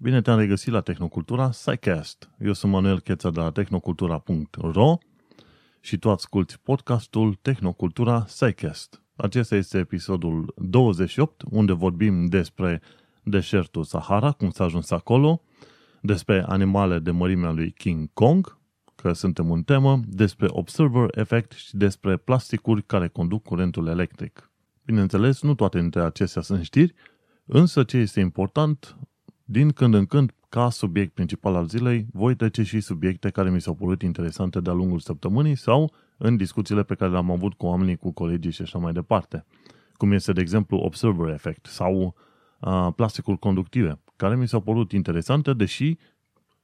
Bine te-am regăsit la Tehnocultura SciCast. Eu sunt Manuel Cheța de la tehnocultura.ro și tu asculti podcastul Tehnocultura SciCast. Acesta este episodul 28, unde vorbim despre deșertul Sahara, cum s-a ajuns acolo, despre animale de mărimea lui King Kong, că suntem în temă, despre observer effect și despre plasticuri care conduc curentul electric. Bineînțeles, nu toate dintre acestea sunt știri, însă ce este important, din când în când, ca subiect principal al zilei, voi trece și subiecte care mi s-au părut interesante de-a lungul săptămânii sau în discuțiile pe care le-am avut cu oamenii, cu colegii și așa mai departe. Cum este, de exemplu, Observer Effect sau uh, plasticul conductive, care mi s-au părut interesante, deși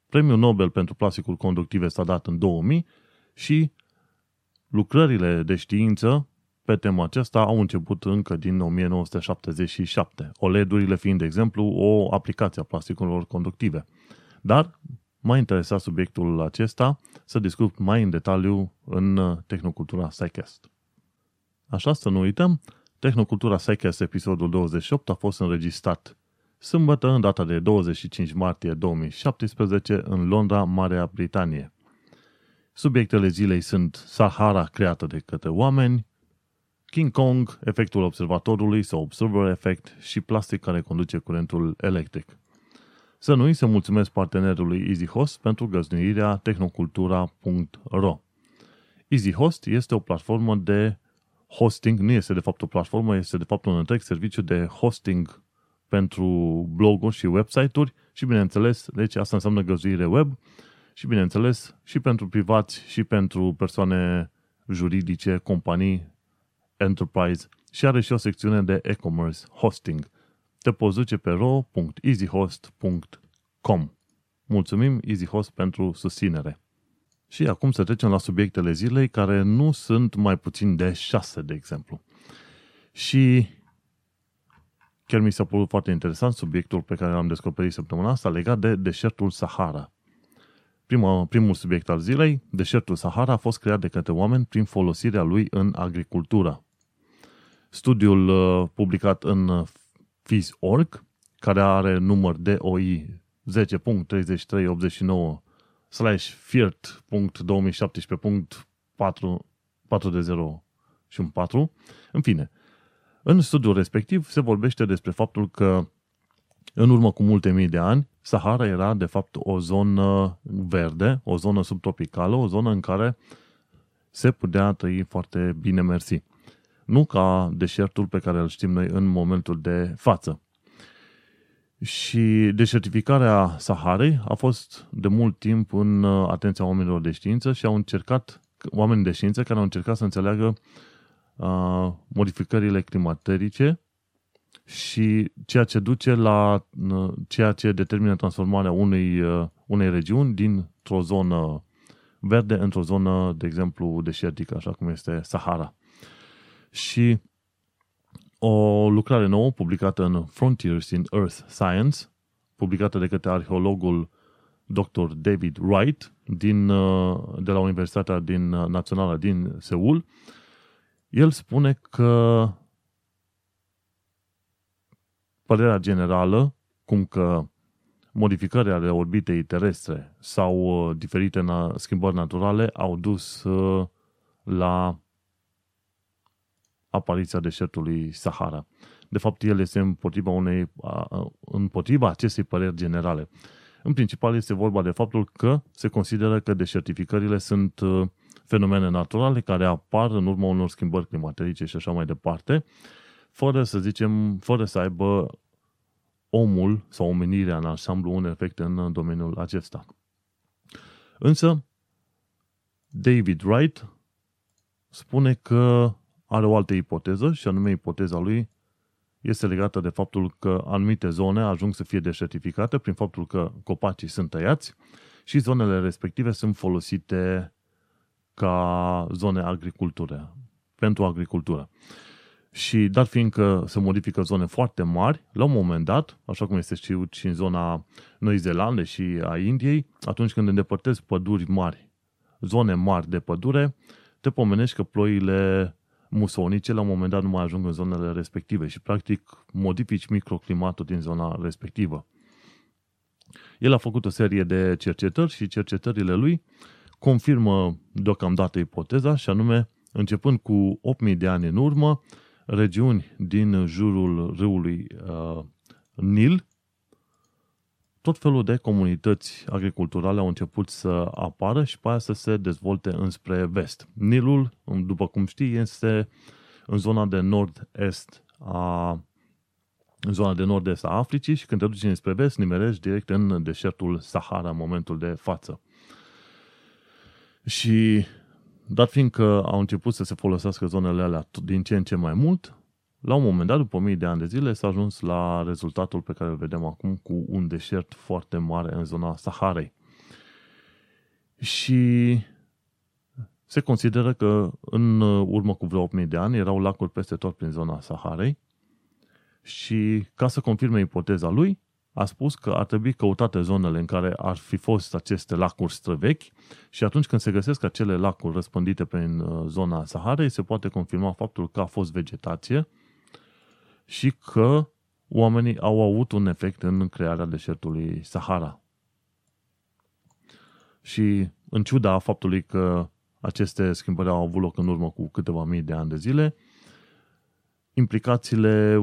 premiul Nobel pentru plasticul conductive s-a dat în 2000 și lucrările de știință pe tema aceasta au început încă din 1977, OLED-urile fiind, de exemplu, o aplicație a plasticurilor conductive. Dar m-a interesat subiectul acesta să discut mai în detaliu în Tehnocultura SciCast. Așa să nu uităm, Tehnocultura SciCast episodul 28 a fost înregistrat sâmbătă, în data de 25 martie 2017, în Londra, Marea Britanie. Subiectele zilei sunt Sahara creată de către oameni, King Kong, efectul observatorului sau observer effect și plastic care conduce curentul electric. Să nu să mulțumesc partenerului EasyHost pentru găzduirea tehnocultura.ro EasyHost este o platformă de hosting, nu este de fapt o platformă, este de fapt un întreg serviciu de hosting pentru bloguri și website-uri și bineînțeles, deci asta înseamnă găzduire web și bineînțeles și pentru privați și pentru persoane juridice, companii Enterprise și are și o secțiune de e-commerce hosting. Te poți duce pe ro.easyhost.com. Mulțumim EasyHost pentru susținere. Și acum să trecem la subiectele zilei care nu sunt mai puțin de șase, de exemplu. Și chiar mi s-a părut foarte interesant subiectul pe care l-am descoperit săptămâna asta legat de deșertul Sahara. Prima, primul subiect al zilei, deșertul Sahara a fost creat de către oameni prin folosirea lui în agricultură. Studiul uh, publicat în uh, FIS.org, care are număr DOI 10.3389 slash firt.2017.4 de 0 și un 4. În fine, în studiul respectiv se vorbește despre faptul că în urmă cu multe mii de ani, Sahara era de fapt o zonă verde, o zonă subtropicală, o zonă în care se putea trăi foarte bine mersi nu ca deșertul pe care îl știm noi în momentul de față. Și deșertificarea Saharei a fost de mult timp în uh, atenția oamenilor de știință și au încercat, oameni de știință care au încercat să înțeleagă uh, modificările climaterice și ceea ce duce la uh, ceea ce determină transformarea unei, uh, unei regiuni dintr-o zonă verde într-o zonă, de exemplu, deșertică, așa cum este Sahara și o lucrare nouă publicată în Frontiers in Earth Science, publicată de către arheologul Dr. David Wright din, uh, de la Universitatea din, uh, Națională din Seul, el spune că părerea generală, cum că modificările ale orbitei terestre sau uh, diferite schimbări naturale au dus la apariția deșertului Sahara. De fapt, el este împotriva, unei, împotriva acestei păreri generale. În principal este vorba de faptul că se consideră că deșertificările sunt uh, fenomene naturale care apar în urma unor schimbări climaterice și așa mai departe, fără să zicem, fără să aibă omul sau omenirea în ansamblu un efect în domeniul acesta. Însă, David Wright spune că are o altă ipoteză și anume ipoteza lui este legată de faptul că anumite zone ajung să fie deșertificate prin faptul că copacii sunt tăiați și zonele respective sunt folosite ca zone agricultură, pentru agricultură. Și dat fiindcă se modifică zone foarte mari, la un moment dat, așa cum este știut și în zona Noi Zeelande și a Indiei, atunci când îndepărtezi păduri mari, zone mari de pădure, te pomenești că ploile musonice la un moment dat nu mai ajung în zonele respective și practic modifici microclimatul din zona respectivă. El a făcut o serie de cercetări și cercetările lui confirmă deocamdată ipoteza și anume, începând cu 8.000 de ani în urmă, regiuni din jurul râului uh, Nil, tot felul de comunități agriculturale au început să apară și pe aia să se dezvolte înspre vest. Nilul, după cum știi, este în zona de nord-est a în zona de nord-est a Africii și când te duci înspre vest, nimerești direct în deșertul Sahara în momentul de față. Și dat fiindcă au început să se folosească zonele alea din ce în ce mai mult, la un moment dat, după mii de ani de zile, s-a ajuns la rezultatul pe care îl vedem acum cu un deșert foarte mare în zona Saharei. Și se consideră că în urmă cu vreo 8000 de ani erau lacuri peste tot prin zona Saharei și ca să confirme ipoteza lui, a spus că ar trebui căutate zonele în care ar fi fost aceste lacuri străvechi și atunci când se găsesc acele lacuri răspândite prin uh, zona Saharei, se poate confirma faptul că a fost vegetație și că oamenii au avut un efect în crearea deșertului Sahara. Și în ciuda faptului că aceste schimbări au avut loc în urmă cu câteva mii de ani de zile, implicațiile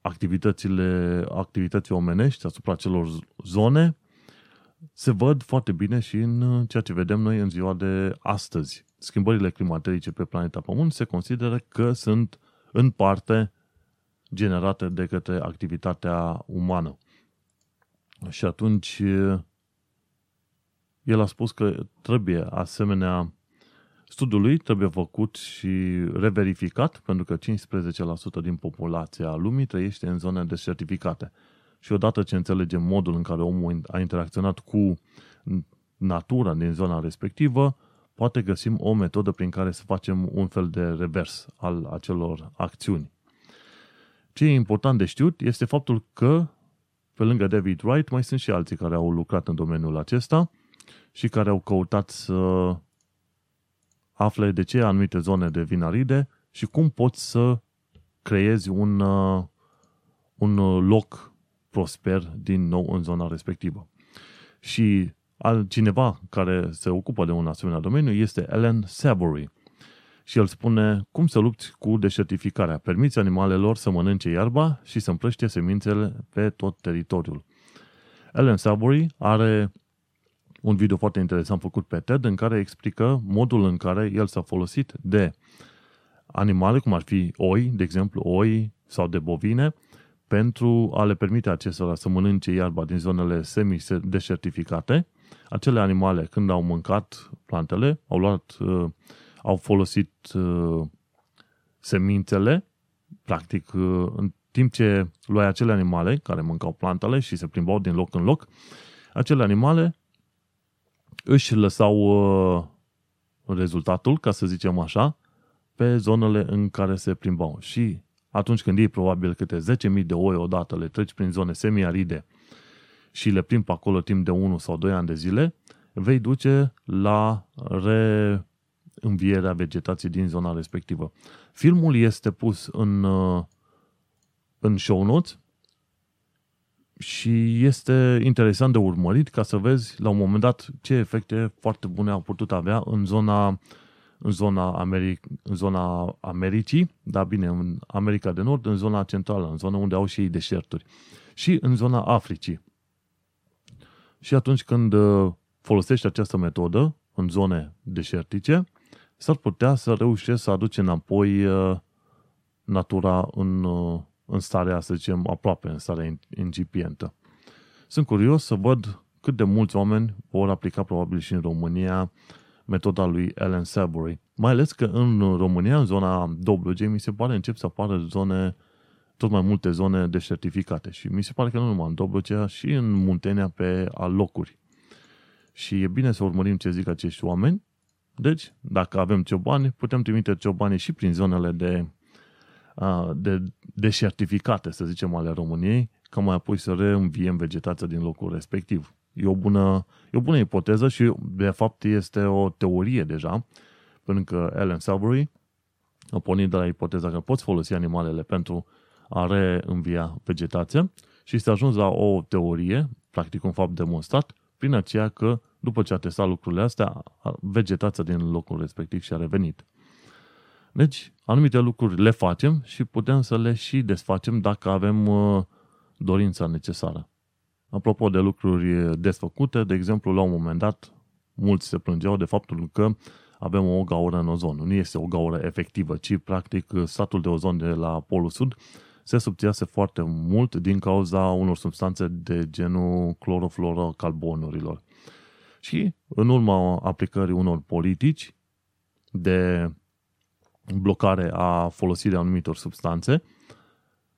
activitățile, activității omenești asupra celor zone se văd foarte bine și în ceea ce vedem noi în ziua de astăzi. Schimbările climaterice pe planeta Pământ se consideră că sunt în parte generate de către activitatea umană. Și atunci el a spus că trebuie asemenea Studiul trebuie făcut și reverificat pentru că 15% din populația lumii trăiește în zone desertificate. Și odată ce înțelegem modul în care omul a interacționat cu natura din zona respectivă, poate găsim o metodă prin care să facem un fel de revers al acelor acțiuni. Ce e important de știut este faptul că, pe lângă David Wright, mai sunt și alții care au lucrat în domeniul acesta și care au căutat să afle de ce anumite zone devin aride și cum poți să creezi un, uh, un loc prosper din nou în zona respectivă. Și cineva care se ocupă de un asemenea domeniu este Ellen Savory. Și el spune cum să lupți cu deșertificarea. Permiți animalelor să mănânce iarba și să împrăștie semințele pe tot teritoriul. Ellen Savory are un video foarte interesant făcut pe TED în care explică modul în care el s-a folosit de animale, cum ar fi oi, de exemplu, oi sau de bovine, pentru a le permite acestora să mănânce iarba din zonele semi-deșertificate. Acele animale, când au mâncat plantele, au luat, uh, au folosit uh, semințele, practic, uh, în timp ce luai acele animale care mâncau plantele și se plimbau din loc în loc, acele animale își lăsau uh, rezultatul, ca să zicem așa, pe zonele în care se plimbau. Și atunci când iei probabil câte 10.000 de oi odată, le treci prin zone semi-aride și le plimbi acolo timp de 1 sau 2 ani de zile, vei duce la reînvierea vegetației din zona respectivă. Filmul este pus în, uh, în show notes și este interesant de urmărit ca să vezi la un moment dat ce efecte foarte bune au putut avea în zona, în zona, Ameri- în zona Americii, da bine, în America de Nord, în zona centrală, în zona unde au și ei deșerturi și în zona Africii. Și atunci când uh, folosești această metodă în zone deșertice, s-ar putea să reușești să aduci înapoi uh, natura în, uh, în starea, să zicem, aproape în starea incipientă. Sunt curios să văd cât de mulți oameni vor aplica probabil și în România metoda lui Alan Savory. Mai ales că în România, în zona Dobrogei, mi se pare încep să apară zone, tot mai multe zone deșertificate. Și mi se pare că nu numai în Dobrogea, și în Muntenia pe alocuri. Și e bine să urmărim ce zic acești oameni. Deci, dacă avem ciobani, putem trimite ciobanii și prin zonele de de deșertificate, să zicem, ale României, ca mai apoi să reînviem vegetația din locul respectiv. E o bună, e o bună ipoteză și, de fapt, este o teorie deja, pentru că Alan Savory a pornit de la ipoteza că poți folosi animalele pentru a reînvia vegetația și s-a ajuns la o teorie, practic un fapt demonstrat, prin aceea că după ce a testat lucrurile astea, vegetația din locul respectiv și-a revenit. Deci, anumite lucruri le facem și putem să le și desfacem dacă avem uh, dorința necesară. Apropo de lucruri desfăcute, de exemplu, la un moment dat, mulți se plângeau de faptul că avem o gaură în ozon. Nu este o gaură efectivă, ci practic statul de ozon de la Polul Sud se subțiase foarte mult din cauza unor substanțe de genul clorofluorocarbonurilor. Și în urma aplicării unor politici de blocare a folosirii anumitor substanțe,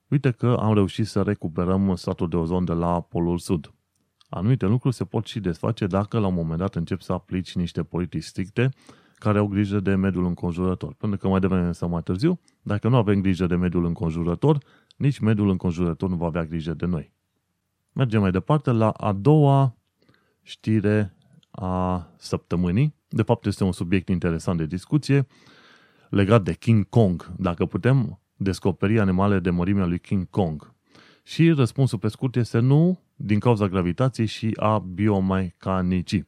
uite că am reușit să recuperăm statul de ozon de la Polul Sud. Anumite lucruri se pot și desface dacă la un moment dat încep să aplici niște politici stricte care au grijă de mediul înconjurător. Pentru că mai devreme sau mai târziu, dacă nu avem grijă de mediul înconjurător, nici mediul înconjurător nu va avea grijă de noi. Mergem mai departe la a doua știre a săptămânii. De fapt, este un subiect interesant de discuție legat de King Kong. Dacă putem descoperi animale de mărimea lui King Kong. Și răspunsul pe scurt este nu, din cauza gravitației și a biomecanicii.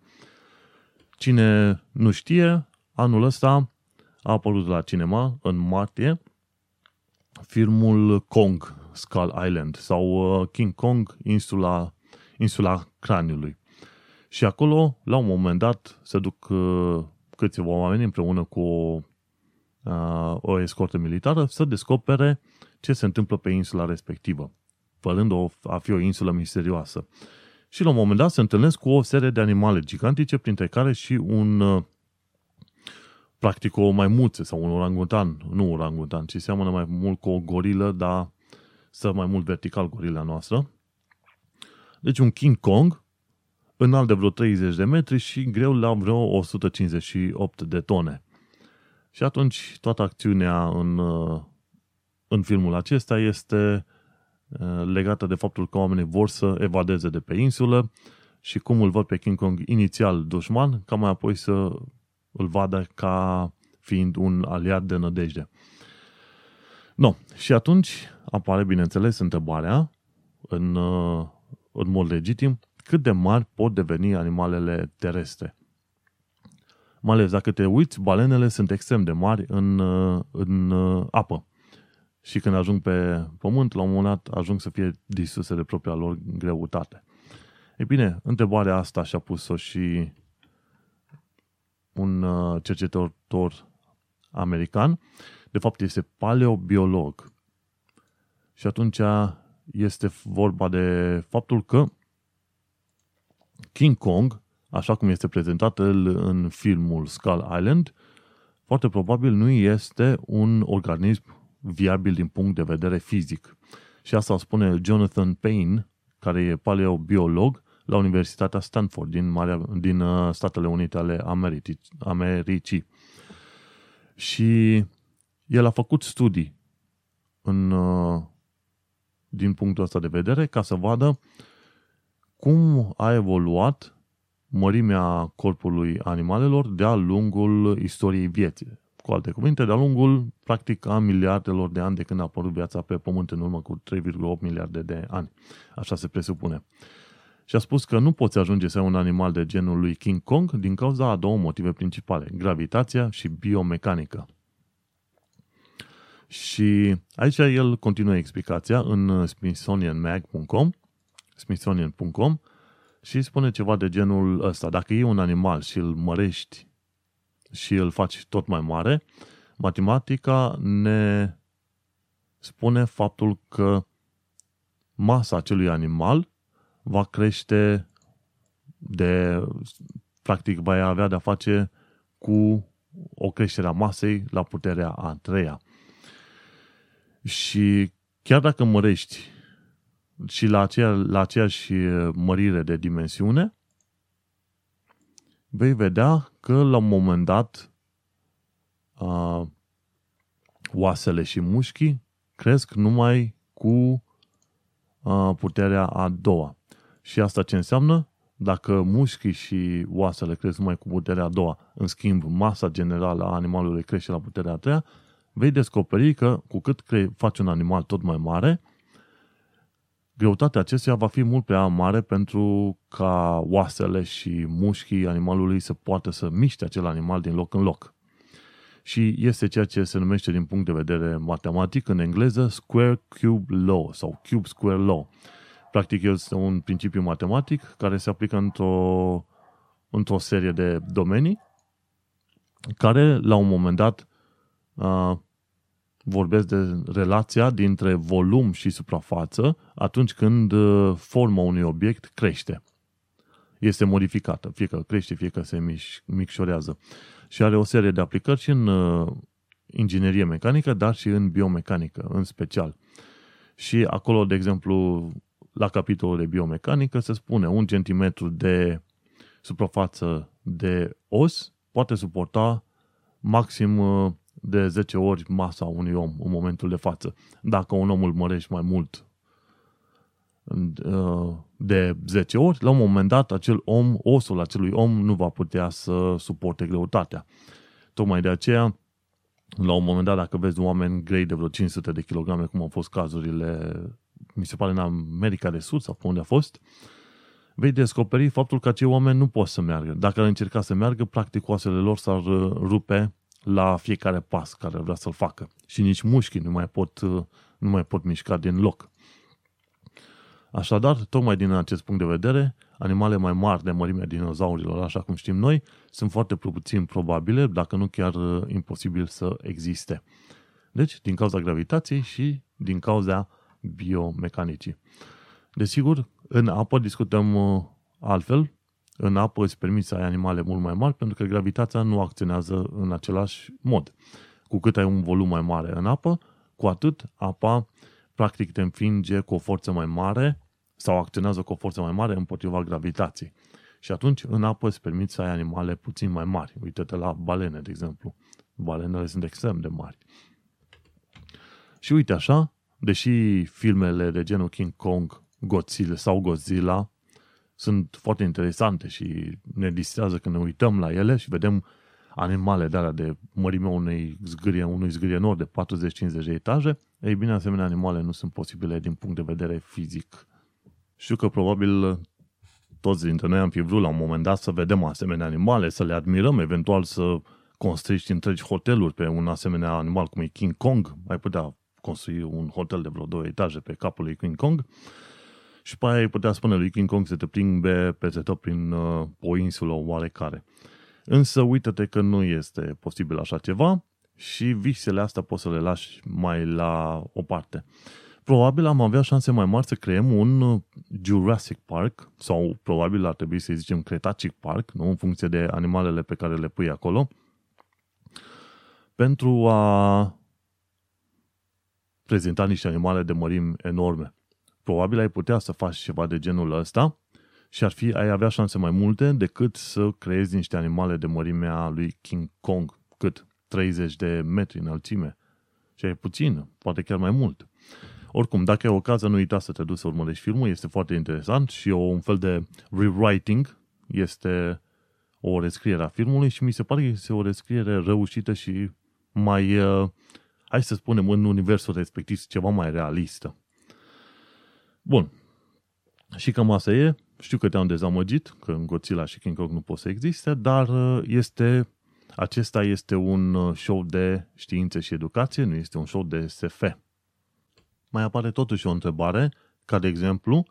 Cine nu știe, anul ăsta a apărut la cinema, în martie, filmul Kong, Skull Island, sau uh, King Kong, insula, insula craniului. Și acolo, la un moment dat, se duc uh, câțiva oameni împreună cu o, uh, o escortă militară să descopere ce se întâmplă pe insula respectivă, părând-o a fi o insulă misterioasă. Și la un moment dat se întâlnesc cu o serie de animale gigantice, printre care și un practic o maimuță sau un orangutan, nu orangutan, ci seamănă mai mult cu o gorilă, dar să mai mult vertical gorila noastră. Deci un King Kong, înalt de vreo 30 de metri și greu la vreo 158 de tone. Și atunci toată acțiunea în, în filmul acesta este uh, legată de faptul că oamenii vor să evadeze de pe insulă și cum îl văd pe King Kong inițial dușman, ca mai apoi să îl vadă ca fiind un aliat de nădejde. No, și atunci apare, bineînțeles, întrebarea, în, uh, în mod legitim, cât de mari pot deveni animalele terestre. Mai ales dacă te uiți, balenele sunt extrem de mari în, uh, în uh, apă. Și când ajung pe pământ, la un moment dat ajung să fie disuse de propria lor greutate. Ei bine, întrebarea asta și-a pus-o și un uh, cercetător american, de fapt este paleobiolog. Și atunci este vorba de faptul că King Kong, așa cum este prezentat el în filmul Skull Island, foarte probabil nu este un organism viabil din punct de vedere fizic. Și asta o spune Jonathan Payne, care e paleobiolog la Universitatea Stanford din, Marea, din uh, Statele Unite ale Americii, Americii. Și el a făcut studii în, uh, din punctul ăsta de vedere ca să vadă cum a evoluat mărimea corpului animalelor de-a lungul istoriei vieții. Cu alte cuvinte, de-a lungul, practic, a miliardelor de ani de când a apărut viața pe Pământ în urmă cu 3,8 miliarde de ani. Așa se presupune și a spus că nu poți ajunge să ai un animal de genul lui King Kong din cauza a două motive principale, gravitația și biomecanică. Și aici el continuă explicația în smithsonianmag.com smithsonian.com și spune ceva de genul ăsta. Dacă e un animal și îl mărești și îl faci tot mai mare, matematica ne spune faptul că masa acelui animal va crește de, practic, va avea de-a face cu o creștere a masei la puterea a treia. Și chiar dacă mărești și la, aceea, la aceeași mărire de dimensiune, vei vedea că la un moment dat uh, oasele și mușchii cresc numai cu uh, puterea a doua. Și asta ce înseamnă? Dacă mușchii și oasele cresc numai cu puterea a doua, în schimb masa generală a animalului crește la puterea a treia, vei descoperi că cu cât cre- faci un animal tot mai mare, greutatea acestuia va fi mult prea mare pentru ca oasele și mușchii animalului să poată să miște acel animal din loc în loc. Și este ceea ce se numește din punct de vedere matematic în engleză square cube law sau cube square law. Practic este un principiu matematic care se aplică într-o, într-o serie de domenii care la un moment dat uh, vorbesc de relația dintre volum și suprafață atunci când uh, forma unui obiect crește. Este modificată, fie că crește, fie că se miș- micșorează. Și are o serie de aplicări și în uh, inginerie mecanică, dar și în biomecanică, în special. Și acolo, de exemplu, la capitolul de biomecanică se spune un centimetru de suprafață de os poate suporta maxim uh, de 10 ori masa unui om în momentul de față. Dacă un om îl mărești mai mult uh, de 10 ori, la un moment dat acel om, osul acelui om nu va putea să suporte greutatea. Tocmai de aceea, la un moment dat, dacă vezi oameni grei de vreo 500 de kilograme, cum au fost cazurile, mi se pare în America de Sud sau pe unde a fost, vei descoperi faptul că acei oameni nu pot să meargă. Dacă ar încerca să meargă, practic oasele lor s-ar rupe la fiecare pas care vrea să-l facă. Și nici mușchii nu mai pot, nu mai pot mișca din loc. Așadar, tocmai din acest punct de vedere, animale mai mari de mărimea dinozaurilor, așa cum știm noi, sunt foarte puțin probabile, dacă nu chiar uh, imposibil să existe. Deci, din cauza gravitației și din cauza biomecanicii. Desigur, în apă discutăm uh, altfel, în apă îți permiți să ai animale mult mai mari pentru că gravitația nu acționează în același mod. Cu cât ai un volum mai mare în apă, cu atât apa practic te înfinge cu o forță mai mare sau acționează cu o forță mai mare împotriva gravitației. Și atunci în apă îți permiți să ai animale puțin mai mari. Uite-te la balene, de exemplu. Balenele sunt extrem de mari. Și uite așa, deși filmele de genul King Kong, Godzilla sau Godzilla sunt foarte interesante și ne distrează când ne uităm la ele și vedem animale de alea de mărimea unei zgârie, unui zgârienor de 40-50 de etaje, ei bine, asemenea animale nu sunt posibile din punct de vedere fizic. Știu că probabil toți dintre noi am fi vrut la un moment dat să vedem asemenea animale, să le admirăm, eventual să construiești întregi hoteluri pe un asemenea animal cum e King Kong, mai putea construi un hotel de vreo două etaje pe capul lui King Kong, și pe aia îi putea spune lui King Kong să te plimbe peste tot prin uh, o insulă oarecare. Însă uită-te că nu este posibil așa ceva și visele astea poți să le lași mai la o parte. Probabil am avea șanse mai mari să creăm un uh, Jurassic Park sau probabil ar trebui să zicem Cretacic Park, nu? în funcție de animalele pe care le pui acolo, pentru a prezenta niște animale de mărimi enorme probabil ai putea să faci ceva de genul ăsta și ar fi, ai avea șanse mai multe decât să creezi niște animale de mărimea lui King Kong, cât 30 de metri înălțime. Și ai puțin, poate chiar mai mult. Oricum, dacă ai ocazia, nu uita să te duci să urmărești filmul, este foarte interesant și o, un fel de rewriting, este o rescriere a filmului și mi se pare că este o rescriere reușită și mai, uh, hai să spunem, în universul respectiv ceva mai realistă. Bun. Și cam asta e. Știu că te-am dezamăgit, că în Godzilla și King Kong nu pot să existe, dar uh, este, acesta este un uh, show de științe și educație, nu este un show de SF. Mai apare totuși o întrebare, ca de exemplu,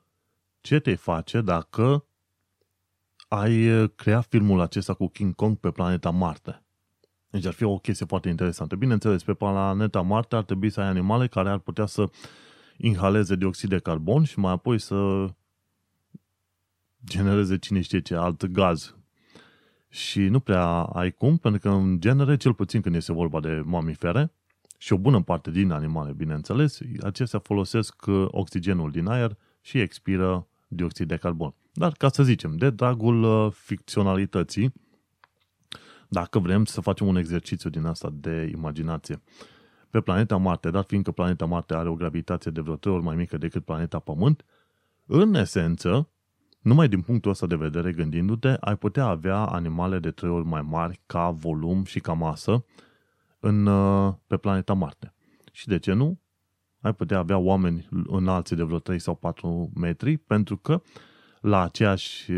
ce te face dacă ai uh, creat filmul acesta cu King Kong pe planeta Marte? Deci ar fi o chestie foarte interesantă. Bineînțeles, pe planeta Marte ar trebui să ai animale care ar putea să inhaleze dioxid de carbon și mai apoi să genereze cine știe ce alt gaz. Și nu prea ai cum, pentru că în genere, cel puțin când este vorba de mamifere, și o bună parte din animale, bineînțeles, acestea folosesc uh, oxigenul din aer și expiră dioxid de carbon. Dar, ca să zicem, de dragul uh, ficționalității, dacă vrem să facem un exercițiu din asta de imaginație, pe planeta Marte, dar fiindcă planeta Marte are o gravitație de vreo 3 ori mai mică decât planeta Pământ, în esență, numai din punctul ăsta de vedere, gândindu-te, ai putea avea animale de 3 ori mai mari ca volum și ca masă în, uh, pe planeta Marte. Și de ce nu? ai putea avea oameni înalți de vreo 3 sau 4 metri, pentru că la aceeași,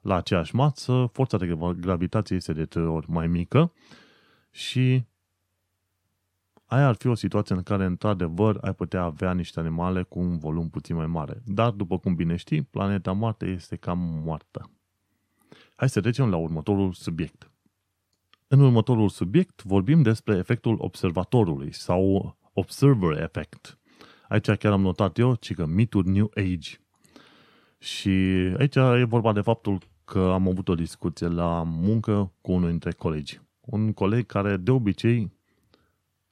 la aceeași masă forța de gravitație este de 3 ori mai mică și aia ar fi o situație în care, într-adevăr, ai putea avea niște animale cu un volum puțin mai mare. Dar, după cum bine știi, planeta Marte este cam moartă. Hai să trecem la următorul subiect. În următorul subiect vorbim despre efectul observatorului sau observer effect. Aici chiar am notat eu, ci că mituri New Age. Și aici e vorba de faptul că am avut o discuție la muncă cu unul dintre colegi. Un coleg care de obicei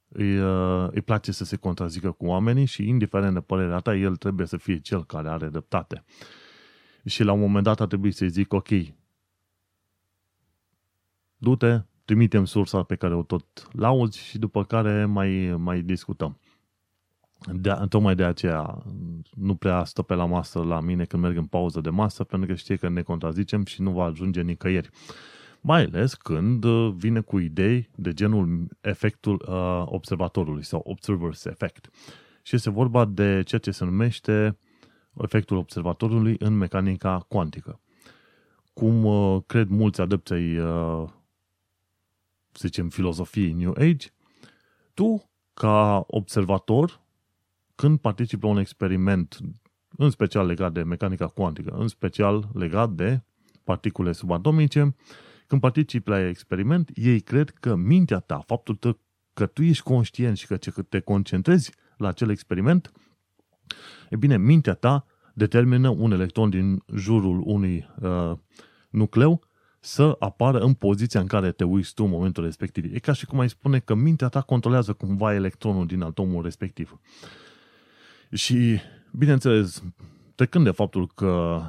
îi, uh, îi place să se contrazică cu oamenii și indiferent de părerea ta, el trebuie să fie cel care are dreptate. Și la un moment dat a trebuit să-i zic, ok, du-te, trimitem sursa pe care o tot lauzi și după care mai, mai discutăm. De, tocmai de aceea nu prea stă pe la masă la mine când merg în pauză de masă, pentru că știe că ne contrazicem și nu va ajunge nicăieri. Mai ales când uh, vine cu idei de genul efectul uh, observatorului sau observer's effect. Și este vorba de ceea ce se numește efectul observatorului în mecanica cuantică. Cum uh, cred mulți adepți ai uh, să zicem, filozofiei New Age, tu, ca observator, când participi la un experiment, în special legat de mecanica cuantică, în special legat de particule subatomice, când participi la experiment, ei cred că mintea ta, faptul că tu ești conștient și că te concentrezi la acel experiment, e bine, mintea ta determină un electron din jurul unui uh, nucleu să apară în poziția în care te uiți tu în momentul respectiv. E ca și cum ai spune că mintea ta controlează cumva electronul din atomul respectiv. Și, bineînțeles, trecând de faptul că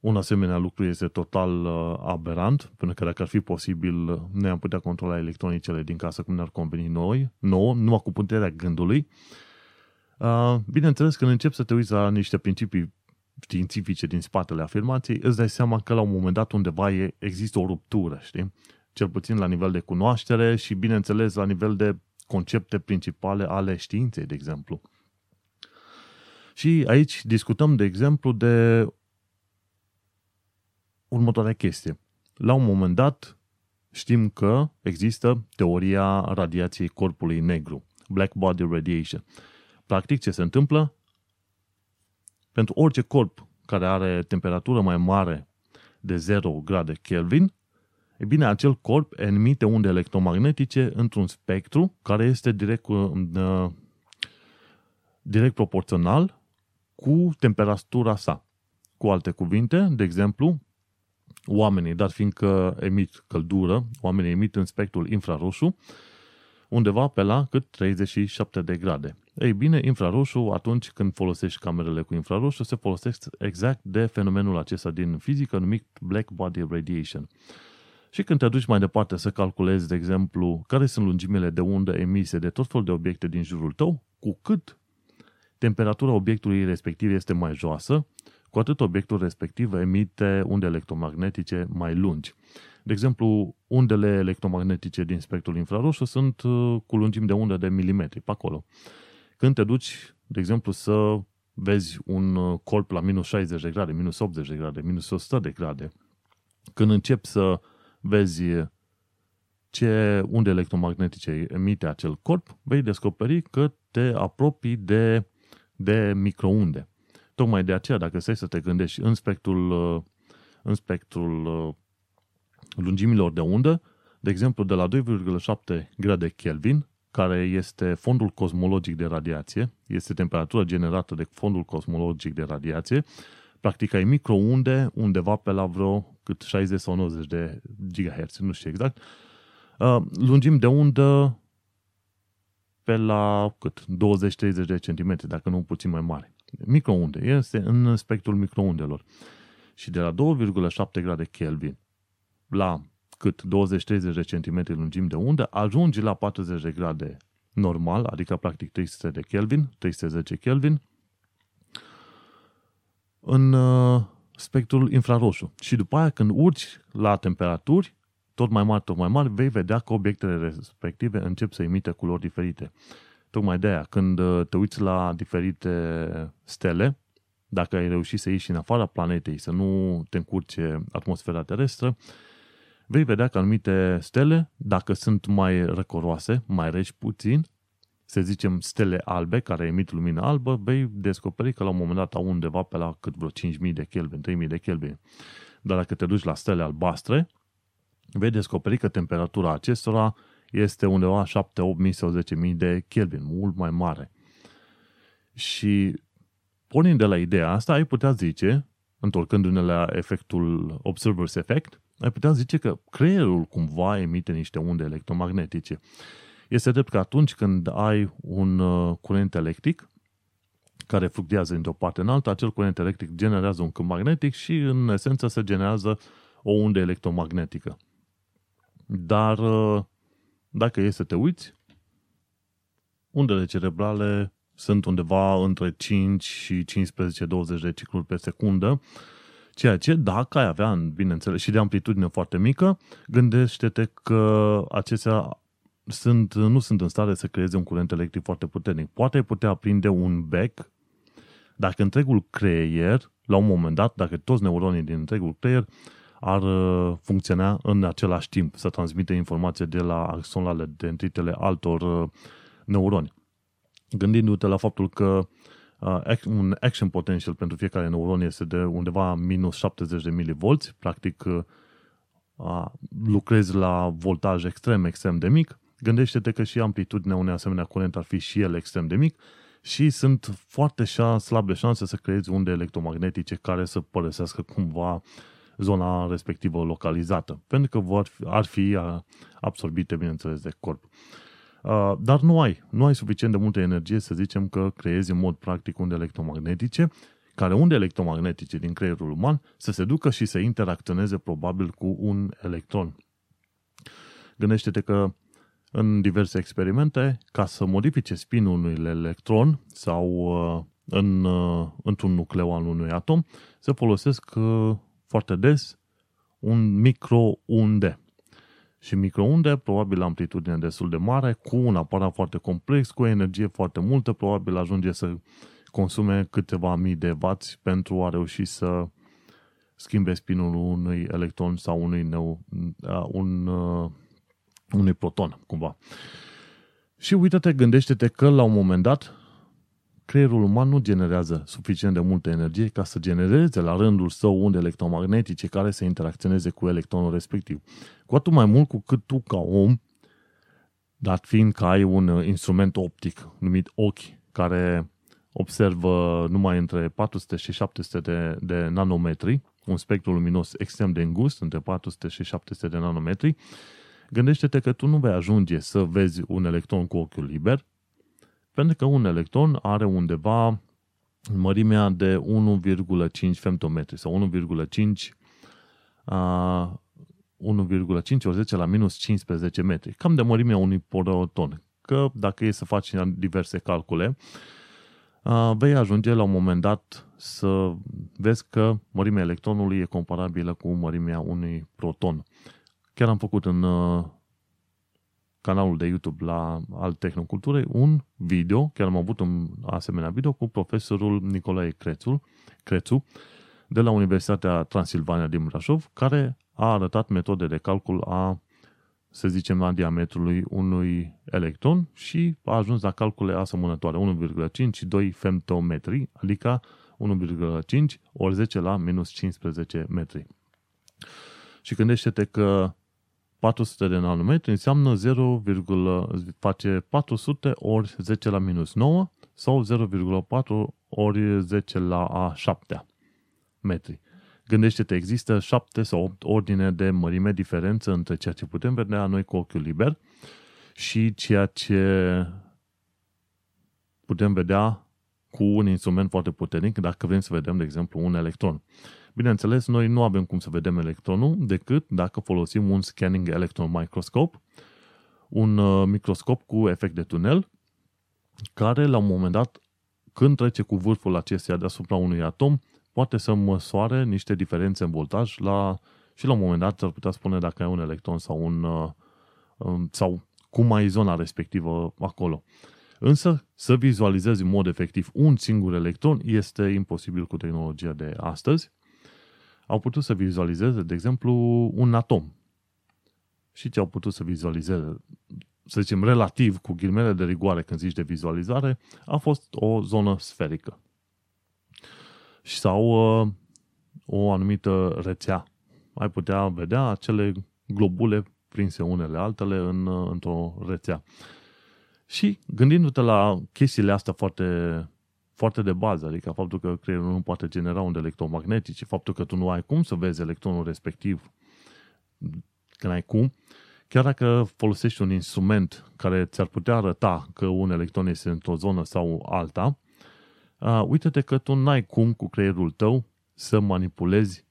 un asemenea lucru este total uh, aberant, pentru că dacă ar fi posibil, noi am putea controla electronicele din casă cum ne-ar conveni noi, nouă, numai cu puterea gândului. Uh, bineînțeles, când începi să te uiți la niște principii științifice din spatele afirmației, îți dai seama că la un moment dat undeva e, există o ruptură, știi? Cel puțin la nivel de cunoaștere și, bineînțeles, la nivel de concepte principale ale științei, de exemplu. Și aici discutăm, de exemplu, de următoarea chestie. La un moment dat, știm că există teoria radiației corpului negru, black body radiation. Practic, ce se întâmplă? Pentru orice corp care are temperatură mai mare de 0 grade Kelvin, e bine, acel corp emite unde electromagnetice într-un spectru care este direct, uh, direct proporțional cu temperatura sa. Cu alte cuvinte, de exemplu, oamenii, dar fiindcă emit căldură, oamenii emit în spectrul infraroșu, undeva pe la cât 37 de grade. Ei bine, infraroșu, atunci când folosești camerele cu infraroșu, se folosește exact de fenomenul acesta din fizică numit black body radiation. Și când te duci mai departe să calculezi, de exemplu, care sunt lungimile de undă emise de tot felul de obiecte din jurul tău, cu cât temperatura obiectului respectiv este mai joasă, cu atât obiectul respectiv emite unde electromagnetice mai lungi. De exemplu, undele electromagnetice din spectrul infraroșu sunt uh, cu lungimi de undă de milimetri, pe acolo. Când te duci, de exemplu, să vezi un uh, corp la minus 60 de grade, minus 80 de grade, minus 100 de grade, când începi să vezi ce unde electromagnetice emite acel corp, vei descoperi că te apropii de, de microunde. Tocmai de aceea, dacă stai să te gândești în spectrul, uh, în spectrul uh, lungimilor de undă, de exemplu, de la 2,7 grade Kelvin care este fondul cosmologic de radiație, este temperatura generată de fondul cosmologic de radiație, practic ai microunde undeva pe la vreo cât 60 sau 90 de GHz, nu știu exact, uh, lungim de undă pe la cât? 20-30 de centimetri, dacă nu puțin mai mare. Microunde, este în spectrul microundelor. Și de la 2,7 grade Kelvin la cât 20-30 de centimetri lungim de undă, ajungi la 40 de grade normal, adică practic 300 de Kelvin, 310 Kelvin, în uh, spectrul infraroșu. Și după aia, când urci la temperaturi, tot mai mari, tot mai mari, vei vedea că obiectele respective încep să emite culori diferite. Tocmai de aia, când uh, te uiți la diferite stele, dacă ai reușit să ieși în afara planetei, să nu te încurce atmosfera terestră, vei vedea că anumite stele, dacă sunt mai răcoroase, mai reci puțin, să zicem stele albe care emit lumină albă, vei descoperi că la un moment dat au undeva pe la cât vreo 5000 de Kelvin, 3000 de Kelvin. Dar dacă te duci la stele albastre, vei descoperi că temperatura acestora este undeva 7, 8.000 sau 10.000 de Kelvin, mult mai mare. Și pornind de la ideea asta, ai putea zice, întorcându-ne la efectul Observer's Effect, ai putea zice că creierul cumva emite niște unde electromagnetice. Este drept că atunci când ai un uh, curent electric care fluctuează într-o parte în alta, acel curent electric generează un câmp magnetic și în esență se generează o undă electromagnetică. Dar uh, dacă e să te uiți, undele cerebrale sunt undeva între 5 și 15-20 de cicluri pe secundă, ceea ce, dacă ai avea, bineînțeles, și de amplitudine foarte mică, gândește-te că acestea sunt, nu sunt în stare să creeze un curent electric foarte puternic. Poate ai putea aprinde un bec dacă întregul creier, la un moment dat, dacă toți neuronii din întregul creier ar uh, funcționa în același timp, să transmite informație de la axon la dendritele altor uh, neuroni. Gândindu-te la faptul că uh, un action potential pentru fiecare neuron este de undeva minus 70 de milivolți, practic lucrezi la voltaj extrem, extrem de mic, gândește-te că și amplitudinea unei asemenea curent ar fi și el extrem de mic și sunt foarte slabe șanse să creezi unde electromagnetice care să părăsească cumva zona respectivă localizată, pentru că vor, ar fi absorbite, bineînțeles, de corp. Dar nu ai, nu ai suficient de multă energie să zicem că creezi în mod practic unde electromagnetice, care unde electromagnetice din creierul uman să se ducă și să interacționeze probabil cu un electron. Gândește-te că în diverse experimente, ca să modifice spinul unui electron sau în, într-un nucleu al unui atom, se folosesc foarte des un microunde. Și microunde, probabil amplitudine destul de mare, cu un aparat foarte complex, cu energie foarte multă, probabil ajunge să consume câteva mii de watt pentru a reuși să schimbe spinul unui electron sau unui, neu, un, unui proton, cumva. Și uite-te, gândește-te că la un moment dat creierul uman nu generează suficient de multă energie ca să genereze la rândul său unde electromagnetice care să interacționeze cu electronul respectiv. Cu atât mai mult cu cât tu ca om, dat fiind că ai un uh, instrument optic numit ochi, care observă numai între 400 și 700 de, de nanometri, un spectru luminos extrem de îngust, între 400 și 700 de nanometri, gândește-te că tu nu vei ajunge să vezi un electron cu ochiul liber, pentru că un electron are undeva mărimea de 1,5 femtometri sau 1,5 a 1,5 ori 10 la minus 15 metri. Cam de mărimea unui proton. Că dacă e să faci diverse calcule, vei ajunge la un moment dat să vezi că mărimea electronului e comparabilă cu mărimea unui proton. Chiar am făcut în canalul de YouTube la al Tehnoculturii un video, chiar am avut un asemenea video cu profesorul Nicolae Crețu, Crețu de la Universitatea Transilvania din Brașov, care a arătat metode de calcul a, să zicem, a diametrului unui electron și a ajuns la calcule asemănătoare, 1,5 și 2 femtometri, adică 1,5 ori 10 la minus 15 metri. Și gândește-te că 400 de nanometri înseamnă 0, face 400 ori 10 la minus 9 sau 0,4 ori 10 la a 7 metri. Gândește-te, există 7 sau 8 ordine de mărime diferență între ceea ce putem vedea noi cu ochiul liber și ceea ce putem vedea cu un instrument foarte puternic dacă vrem să vedem, de exemplu, un electron. Bineînțeles, noi nu avem cum să vedem electronul decât dacă folosim un scanning electron microscope, un uh, microscop cu efect de tunel, care la un moment dat, când trece cu vârful acesteia deasupra unui atom, poate să măsoare niște diferențe în voltaj la, și la un moment dat ar putea spune dacă ai un electron sau un uh, um, sau cum ai zona respectivă acolo. Însă, să vizualizezi în mod efectiv un singur electron este imposibil cu tehnologia de astăzi. Au putut să vizualizeze, de exemplu, un atom. Și ce au putut să vizualizeze, să zicem, relativ, cu ghilmele de rigoare când zici de vizualizare, a fost o zonă sferică. Sau uh, o anumită rețea. Ai putea vedea acele globule prinse unele altele în, uh, într-o rețea. Și gândindu-te la chestiile astea foarte, foarte de bază, adică faptul că creierul nu poate genera unde electromagnetice, faptul că tu nu ai cum să vezi electronul respectiv, când ai cum, chiar dacă folosești un instrument care ți-ar putea arăta că un electron este într-o zonă sau alta, uh, uite-te că tu n-ai cum cu creierul tău să manipulezi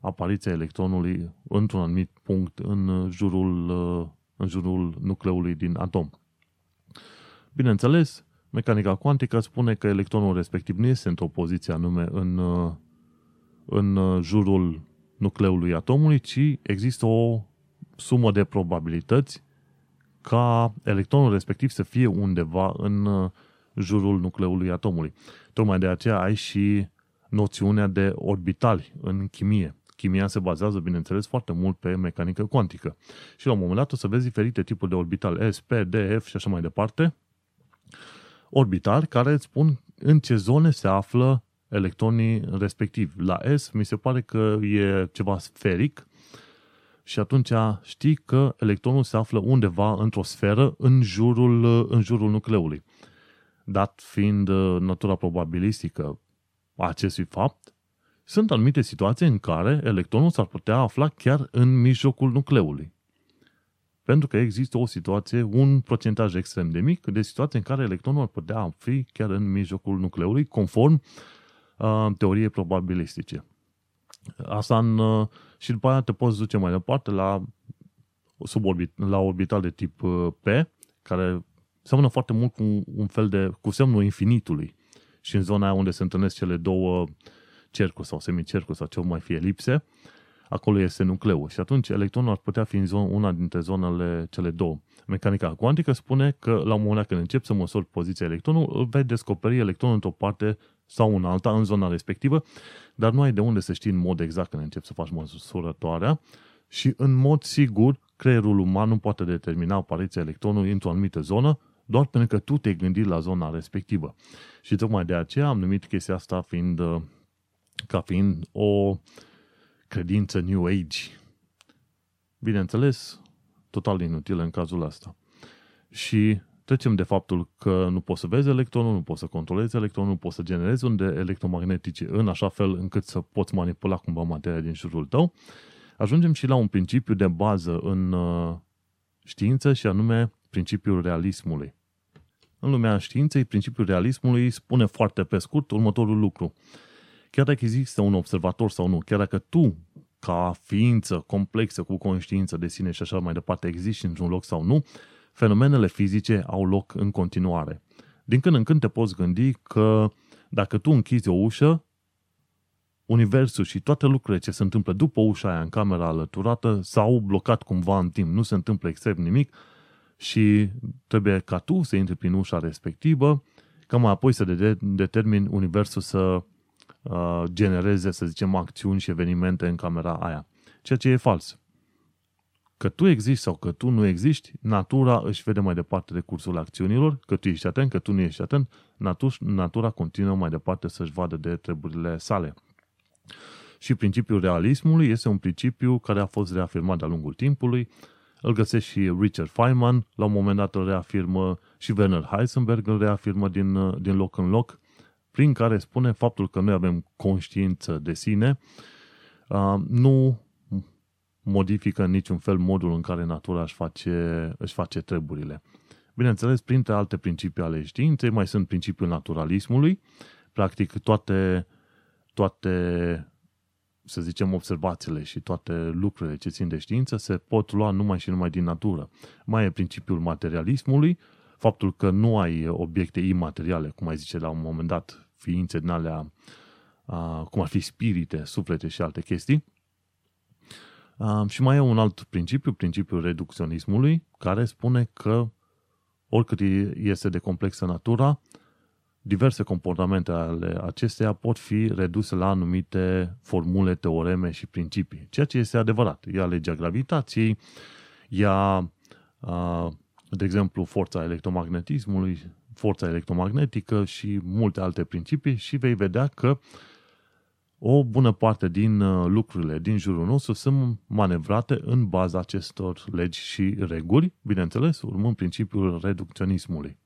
apariția electronului într-un anumit punct în jurul, uh, în jurul nucleului din atom. Bineînțeles, mecanica cuantică spune că electronul respectiv nu este într-o poziție anume în, uh, în uh, jurul nucleului atomului, ci există o sumă de probabilități ca electronul respectiv să fie undeva în jurul nucleului atomului. Tocmai de aceea ai și noțiunea de orbitali în chimie. Chimia se bazează, bineînțeles, foarte mult pe mecanică cuantică. Și la un moment dat o să vezi diferite tipuri de orbital, S, P, D, F și așa mai departe, orbitali care îți spun în ce zone se află electronii respectivi. La S mi se pare că e ceva sferic și atunci știi că electronul se află undeva într-o sferă în jurul, în jurul nucleului. Dat fiind uh, natura probabilistică a acestui fapt, sunt anumite situații în care electronul s-ar putea afla chiar în mijlocul nucleului. Pentru că există o situație, un procentaj extrem de mic de situații în care electronul ar putea fi chiar în mijlocul nucleului, conform uh, teoriei probabilistice. Asta în, uh, și după aia te poți duce mai departe la, suborbit, la orbital de tip uh, P, care seamănă foarte mult cu un fel de, cu semnul infinitului. Și în zona aia unde se întâlnesc cele două uh, cercuri sau semicercuri sau ce mai fie elipse, acolo este nucleul. Și atunci electronul ar putea fi în zon, una dintre zonele cele două. Mecanica cuantică spune că la un moment dat când începi să măsori poziția electronului, îl vei descoperi electronul într-o parte sau în alta, în zona respectivă, dar nu ai de unde să știi în mod exact când începi să faci măsurătoarea și în mod sigur creierul uman nu poate determina apariția electronului într-o anumită zonă doar pentru că tu te-ai gândit la zona respectivă. Și tocmai de aceea am numit chestia asta fiind uh, ca fiind o credință New Age. Bineînțeles, total inutil în cazul ăsta. Și trecem de faptul că nu poți să vezi electronul, nu poți să controlezi electronul, nu poți să generezi unde electromagnetice în așa fel încât să poți manipula cumva materia din jurul tău. Ajungem și la un principiu de bază în uh, știință și anume principiul realismului. În lumea științei, principiul realismului spune foarte pe scurt următorul lucru chiar dacă există un observator sau nu, chiar dacă tu, ca ființă complexă cu conștiință de sine și așa mai departe, existi într-un loc sau nu, fenomenele fizice au loc în continuare. Din când în când te poți gândi că dacă tu închizi o ușă, universul și toate lucrurile ce se întâmplă după ușa aia în camera alăturată s-au blocat cumva în timp, nu se întâmplă extrem nimic și trebuie ca tu să intri prin ușa respectivă, ca mai apoi să de- determini universul să Uh, genereze, să zicem, acțiuni și evenimente în camera aia. Ceea ce e fals. Că tu existi sau că tu nu existi, natura își vede mai departe de cursul acțiunilor, că tu ești atent, că tu nu ești atent, natura, natura continuă mai departe să-și vadă de treburile sale. Și principiul realismului este un principiu care a fost reafirmat de-a lungul timpului. Îl găsești și Richard Feynman, la un moment dat îl reafirmă și Werner Heisenberg îl reafirmă din, din loc în loc prin care spune faptul că noi avem conștiință de sine, nu modifică în niciun fel modul în care natura își face, își face treburile. Bineînțeles, printre alte principii ale științei, mai sunt principiul naturalismului, practic toate, toate să zicem, observațiile și toate lucrurile ce țin de știință se pot lua numai și numai din natură. Mai e principiul materialismului, faptul că nu ai obiecte imateriale, cum ai zice la un moment dat, ființe din alea, cum ar fi spirite, suflete și alte chestii. și mai e un alt principiu, principiul reducționismului, care spune că oricât este de complexă natura, diverse comportamente ale acesteia pot fi reduse la anumite formule, teoreme și principii. Ceea ce este adevărat. Ia legea gravitației, ia, de exemplu, forța electromagnetismului, forța electromagnetică și multe alte principii și vei vedea că o bună parte din lucrurile din jurul nostru sunt manevrate în baza acestor legi și reguli, bineînțeles, urmând principiul reducționismului.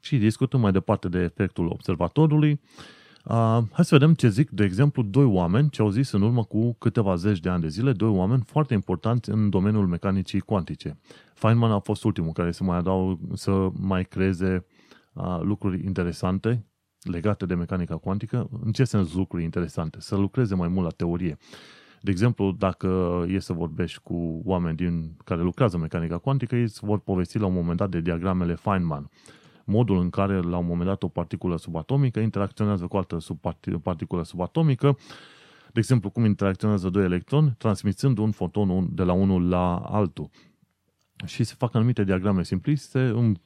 Și discutăm mai departe de efectul observatorului. Uh, hai să vedem ce zic, de exemplu, doi oameni ce au zis în urmă cu câteva zeci de ani de zile, doi oameni foarte importanți în domeniul mecanicii cuantice. Feynman a fost ultimul care să mai adaug, să mai creeze uh, lucruri interesante legate de mecanica cuantică. În ce sens lucruri interesante? Să lucreze mai mult la teorie. De exemplu, dacă e să vorbești cu oameni din, care lucrează mecanica cuantică, ei vor povesti la un moment dat de diagramele Feynman modul în care la un moment dat o particulă subatomică interacționează cu o altă particulă subatomică, de exemplu, cum interacționează doi electroni, transmițând un foton de la unul la altul. Și se fac anumite diagrame simpliste în,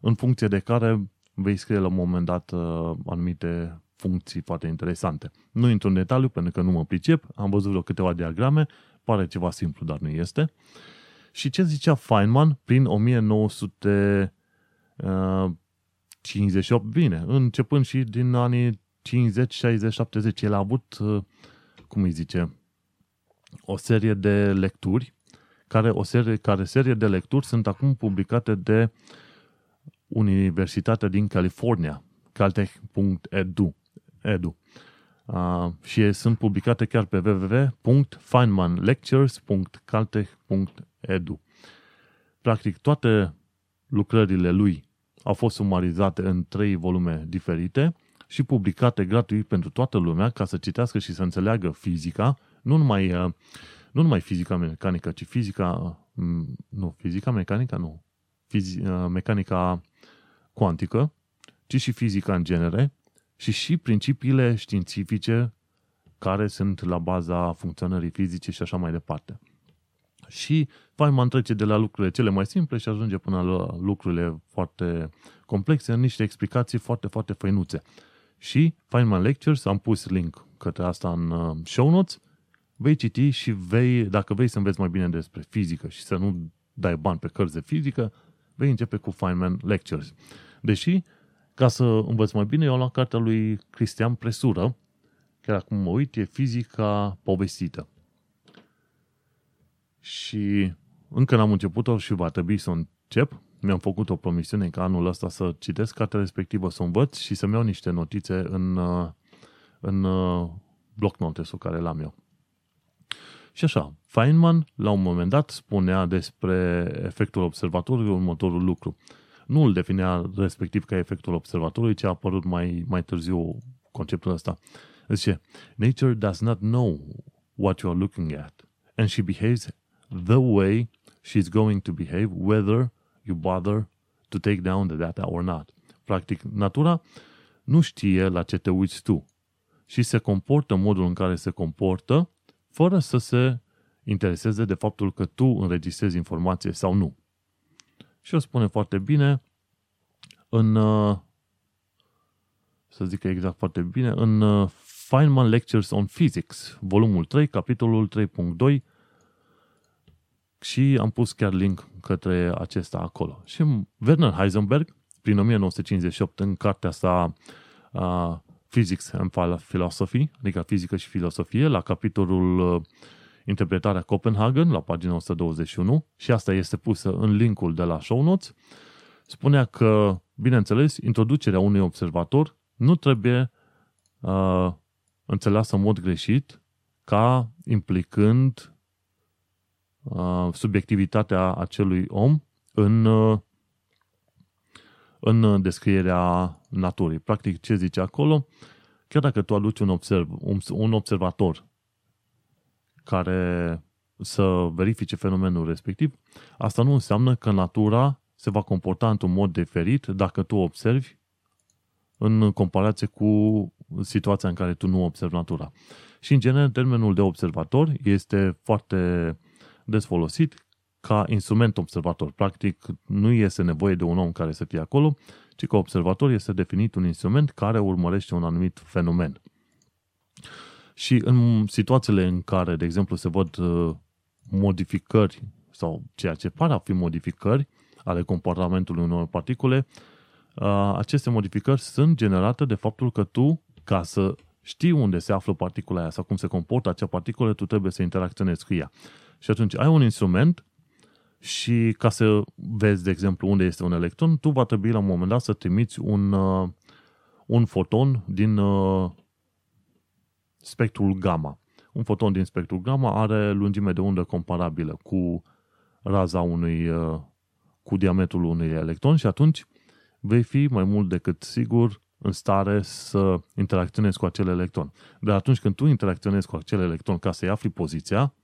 în funcție de care vei scrie la un moment dat uh, anumite funcții foarte interesante. Nu intru în detaliu pentru că nu mă pricep, am văzut vreo câteva diagrame, pare ceva simplu, dar nu este. Și ce zicea Feynman prin 1900 58, bine, începând și din anii 50, 60, 70, el a avut, uh, cum îi zice, o serie de lecturi, care, o serie, care serie de lecturi sunt acum publicate de Universitatea din California, caltech.edu. Edu. Uh, și sunt publicate chiar pe www.feynmanlectures.caltech.edu. Practic, toate lucrările lui au fost sumarizate în trei volume diferite și publicate gratuit pentru toată lumea ca să citească și să înțeleagă fizica, nu numai, uh, nu numai fizica mecanică, ci fizica, mm, nu, fizica mecanică, nu, fizi, uh, mecanica cuantică, ci și fizica în genere și și principiile științifice care sunt la baza funcționării fizice și așa mai departe. Și Feynman trece de la lucrurile cele mai simple și ajunge până la lucrurile foarte complexe, în niște explicații foarte, foarte făinuțe. Și Feynman Lectures, am pus link către asta în uh, show notes, vei citi și vei, dacă vei să înveți mai bine despre fizică și să nu dai bani pe cărți de fizică, vei începe cu Feynman Lectures. Deși, ca să învăț mai bine, eu am luat cartea lui Cristian Presură, chiar acum mă uit, e fizica povestită. Și încă n-am început-o și va trebui să o încep. Mi-am făcut o promisiune ca anul ăsta să citesc cartea respectivă, să o învăț și să-mi iau niște notițe în, uh, în uh, bloc notesul care l-am eu. Și așa, Feynman, la un moment dat, spunea despre efectul observatorului următorul lucru. Nu îl definea respectiv ca efectul observatorului, ci a apărut mai, mai târziu conceptul ăsta. Zice, Nature does not know what you are looking at, and she behaves the way she's going to behave, whether you bother to take down the data or not. Practic, natura nu știe la ce te uiți tu și se comportă în modul în care se comportă fără să se intereseze de faptul că tu înregistrezi informație sau nu. Și o spune foarte bine în, uh, să zic exact foarte bine, în uh, Feynman Lectures on Physics, volumul 3, capitolul 3.2, și am pus chiar link către acesta acolo. Și Werner Heisenberg, prin 1958, în cartea sa uh, Physics and Philosophy, adică fizică și filosofie, la capitolul uh, Interpretarea Copenhagen, la pagina 121, și asta este pusă în linkul de la show notes, spunea că, bineînțeles, introducerea unui observator nu trebuie uh, înțeleasă în mod greșit ca implicând Uh, subiectivitatea acelui om în, uh, în descrierea naturii. Practic, ce zice acolo? Chiar dacă tu aduci un, observ, un, un observator care să verifice fenomenul respectiv, asta nu înseamnă că natura se va comporta într-un mod diferit dacă tu observi în comparație cu situația în care tu nu observi natura. Și, în general, termenul de observator este foarte des folosit ca instrument observator. Practic, nu este nevoie de un om care să fie acolo, ci că observator este definit un instrument care urmărește un anumit fenomen. Și în situațiile în care, de exemplu, se văd uh, modificări sau ceea ce pare a fi modificări ale comportamentului unor particule, uh, aceste modificări sunt generate de faptul că tu, ca să știi unde se află particula aia sau cum se comportă acea particulă, tu trebuie să interacționezi cu ea. Și atunci ai un instrument și ca să vezi, de exemplu, unde este un electron, tu va trebui la un moment dat să trimiți un, uh, un foton din uh, spectrul gamma. Un foton din spectrul gamma are lungime de undă comparabilă cu raza unui, uh, cu diametrul unui electron și atunci vei fi mai mult decât sigur în stare să interacționezi cu acel electron. Dar atunci când tu interacționezi cu acel electron ca să-i afli poziția,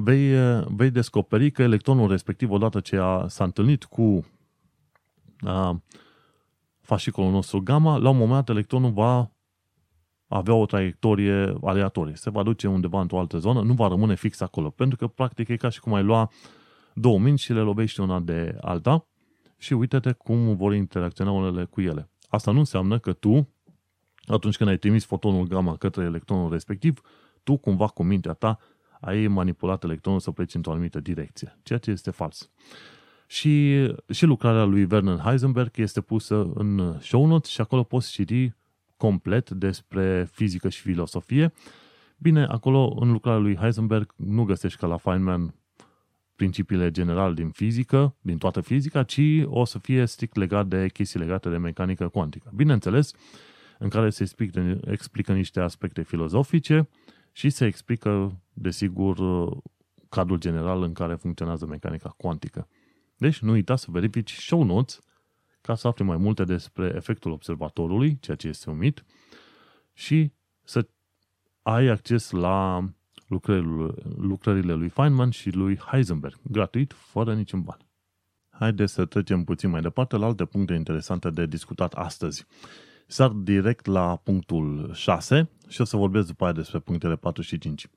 vei, vei descoperi că electronul respectiv, odată ce a, s-a întâlnit cu a, fascicolul nostru gamma, la un moment dat electronul va avea o traiectorie aleatorie. Se va duce undeva într-o altă zonă, nu va rămâne fix acolo, pentru că practic e ca și cum ai lua două minți și le lovești una de alta și uite-te cum vor interacționa unele cu ele. Asta nu înseamnă că tu, atunci când ai trimis fotonul gamma către electronul respectiv, tu cumva cu mintea ta ai manipulat electronul să plece într-o anumită direcție, ceea ce este fals. Și, și lucrarea lui Vernon Heisenberg este pusă în show notes și acolo poți citi complet despre fizică și filosofie. Bine, acolo în lucrarea lui Heisenberg nu găsești ca la Feynman principiile generale din fizică, din toată fizica, ci o să fie strict legat de chestii legate de mecanică cuantică. Bineînțeles, în care se explică, explică niște aspecte filozofice și se explică, desigur, cadrul general în care funcționează mecanica cuantică. Deci nu uita să verifici show notes ca să afli mai multe despre efectul observatorului, ceea ce este un mit, și să ai acces la lucrările, lucrările lui Feynman și lui Heisenberg, gratuit, fără niciun ban. Haideți să trecem puțin mai departe la alte puncte interesante de discutat astăzi. Sar direct la punctul 6 și o să vorbesc după aia despre punctele 4 și 5.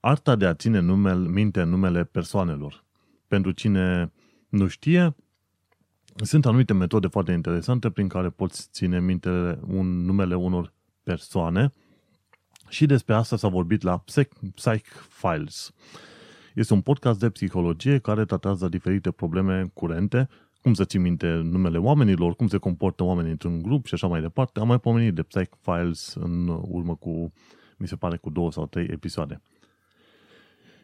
Arta de a ține numele, minte numele persoanelor. Pentru cine nu știe, sunt anumite metode foarte interesante prin care poți ține minte un numele unor persoane și despre asta s-a vorbit la Psych Files. Este un podcast de psihologie care tratează diferite probleme curente, cum să ții minte numele oamenilor, cum se comportă oamenii într-un grup și așa mai departe. Am mai pomenit de Psych Files în urmă cu, mi se pare, cu două sau trei episoade.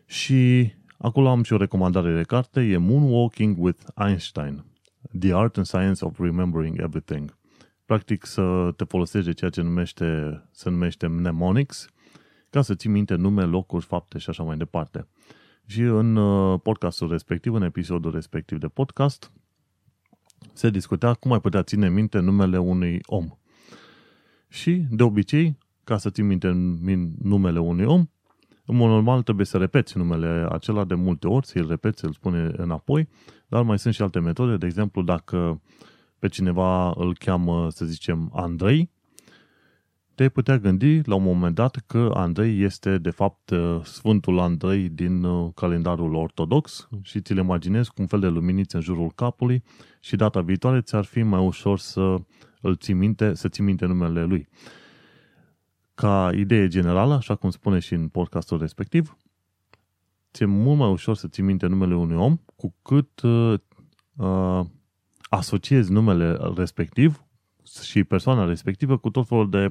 Și acolo am și o recomandare de carte, e Moonwalking with Einstein, The Art and Science of Remembering Everything practic să te folosești de ceea ce numește, se numește mnemonics, ca să ții minte nume, locuri, fapte și așa mai departe. Și în uh, podcastul respectiv, în episodul respectiv de podcast, se discuta cum ai putea ține minte numele unui om. Și, de obicei, ca să ții minte numele unui om, în mod normal trebuie să repeți numele acela de multe ori, să-l repeți, să-l spune înapoi, dar mai sunt și alte metode. De exemplu, dacă pe cineva îl cheamă, să zicem, Andrei, te-ai putea gândi la un moment dat că Andrei este de fapt Sfântul Andrei din uh, calendarul ortodox și ți-l imaginezi cu un fel de luminițe în jurul capului și data viitoare ți-ar fi mai ușor să îl ții minte, să ții minte numele lui. Ca idee generală, așa cum spune și în podcastul respectiv, ți-e mult mai ușor să ții minte numele unui om cu cât uh, uh asociezi numele respectiv și persoana respectivă cu tot felul de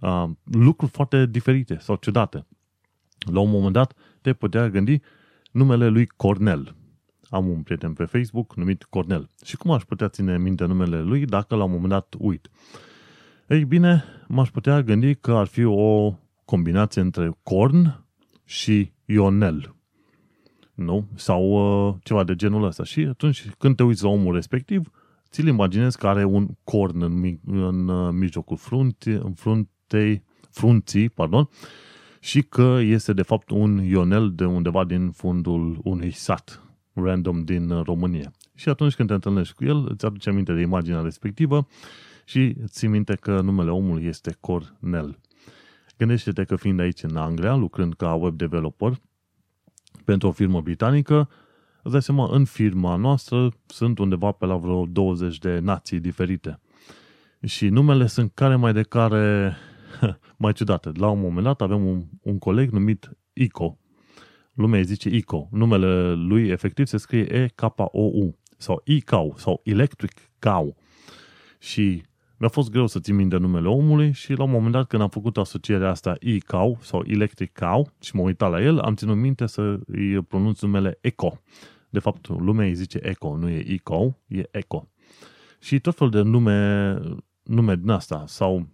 uh, lucruri foarte diferite sau ciudate. La un moment dat te putea gândi numele lui Cornel. Am un prieten pe Facebook numit Cornel. Și cum aș putea ține minte numele lui dacă la un moment dat uit? Ei bine, m-aș putea gândi că ar fi o combinație între Corn și Ionel nu? Sau uh, ceva de genul ăsta. Și atunci când te uiți la omul respectiv, ți-l imaginezi că are un corn în, în uh, mijlocul frunte, în fruntei, frunții, pardon, și că este de fapt un ionel de undeva din fundul unui sat random din uh, România. Și atunci când te întâlnești cu el, îți aduce aminte de imaginea respectivă și ții minte că numele omului este Cornel. Gândește-te că fiind aici în Anglia, lucrând ca web developer, pentru o firmă britanică, îți dai seama, în firma noastră sunt undeva pe la vreo 20 de nații diferite. Și numele sunt care mai de care mai ciudate. La un moment dat avem un, un coleg numit Ico. Lumea îi zice Ico. Numele lui efectiv se scrie E-K-O-U sau E-Cow sau Electric Cow. Și mi-a fost greu să țin minte numele omului și la un moment dat când am făcut asocierea asta e-cow sau electric cow și m-am uitat la el, am ținut minte să îi pronunț numele Eco. De fapt, lumea îi zice Eco, nu e e-cow, e Eco. Și tot fel de nume, nume din asta sau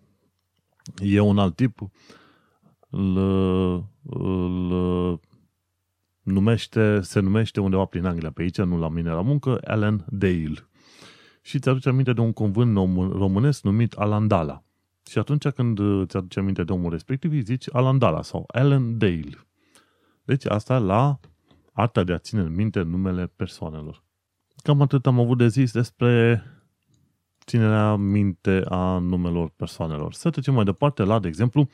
e un alt tip îl, îl numește, se numește undeva prin Anglia pe aici, nu la mine la muncă, Alan Dale și ți-aduce aminte de un cuvânt românesc numit Alandala. Și atunci când ți-aduce aminte de omul respectiv, îi zici Alandala sau Alan Dale. Deci asta la arta de a ține în minte numele persoanelor. Cam atât am avut de zis despre ținerea minte a numelor persoanelor. Să trecem mai departe la, de exemplu,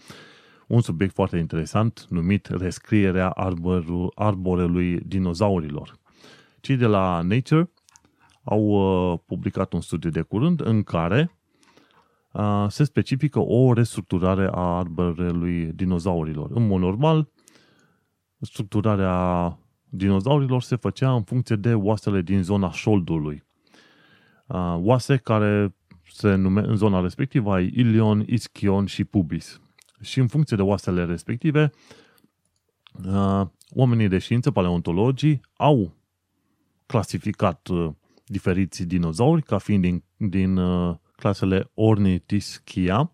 un subiect foarte interesant numit rescrierea arborelui dinozaurilor. Cei de la Nature au uh, publicat un studiu de curând în care uh, se specifică o restructurare a arborelui dinozaurilor. În mod normal, structurarea dinozaurilor se făcea în funcție de oasele din zona șoldului. Uh, oase care se nume, în zona respectivă ai ilion, ischion și pubis. Și în funcție de oasele respective, oamenii de știință, paleontologii, au clasificat diferiți dinozauri, ca fiind din, din uh, clasele Ornithischia,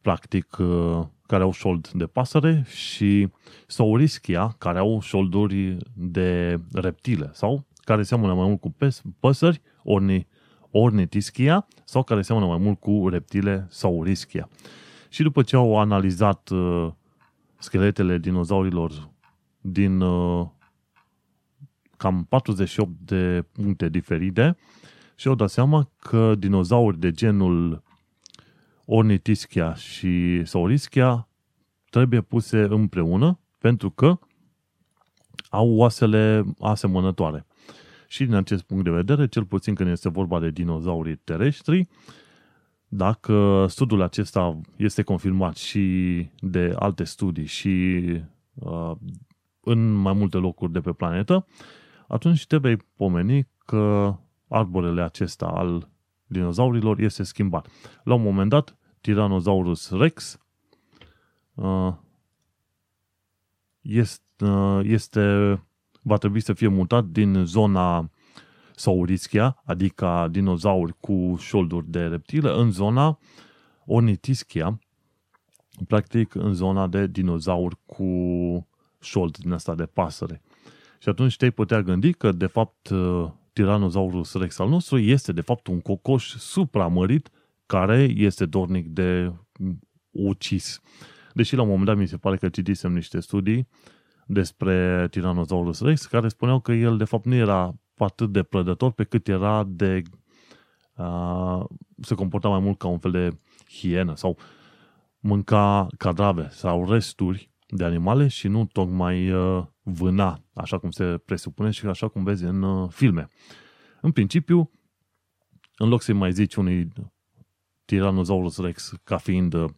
practic uh, care au șold de pasăre, și Saurischia, care au șolduri de reptile, sau care seamănă mai mult cu pes, păsări, orni, Ornithischia, sau care seamănă mai mult cu reptile Saurischia. Și după ce au analizat uh, scheletele dinozaurilor din uh, cam 48 de puncte diferite și au dat seama că dinozauri de genul Ornithischia și Saurischia trebuie puse împreună pentru că au oasele asemănătoare. Și din acest punct de vedere, cel puțin când este vorba de dinozaurii terestri, dacă studiul acesta este confirmat și de alte studii și uh, în mai multe locuri de pe planetă, atunci te vei pomeni că arborele acesta al dinozaurilor este schimbat. La un moment dat, Tyrannosaurus rex uh, este, uh, este, va trebui să fie mutat din zona Saurischia, adică dinozauri cu șolduri de reptile, în zona Ornithischia, practic în zona de dinozauri cu șold din asta de pasăre. Și atunci te-ai putea gândi că, de fapt, uh, Tyrannosaurus rex al nostru este, de fapt, un cocoș supramărit care este dornic de ucis. Deși la un moment dat mi se pare că citisem niște studii despre Tyrannosaurus rex care spuneau că el, de fapt, nu era atât de prădător pe cât era de... Uh, se comporta mai mult ca un fel de hienă sau mânca cadrave sau resturi de animale și nu tocmai uh, vâna, așa cum se presupune și așa cum vezi în uh, filme. În principiu, în loc să-i mai zici unui Tyrannosaurus Rex ca fiind uh,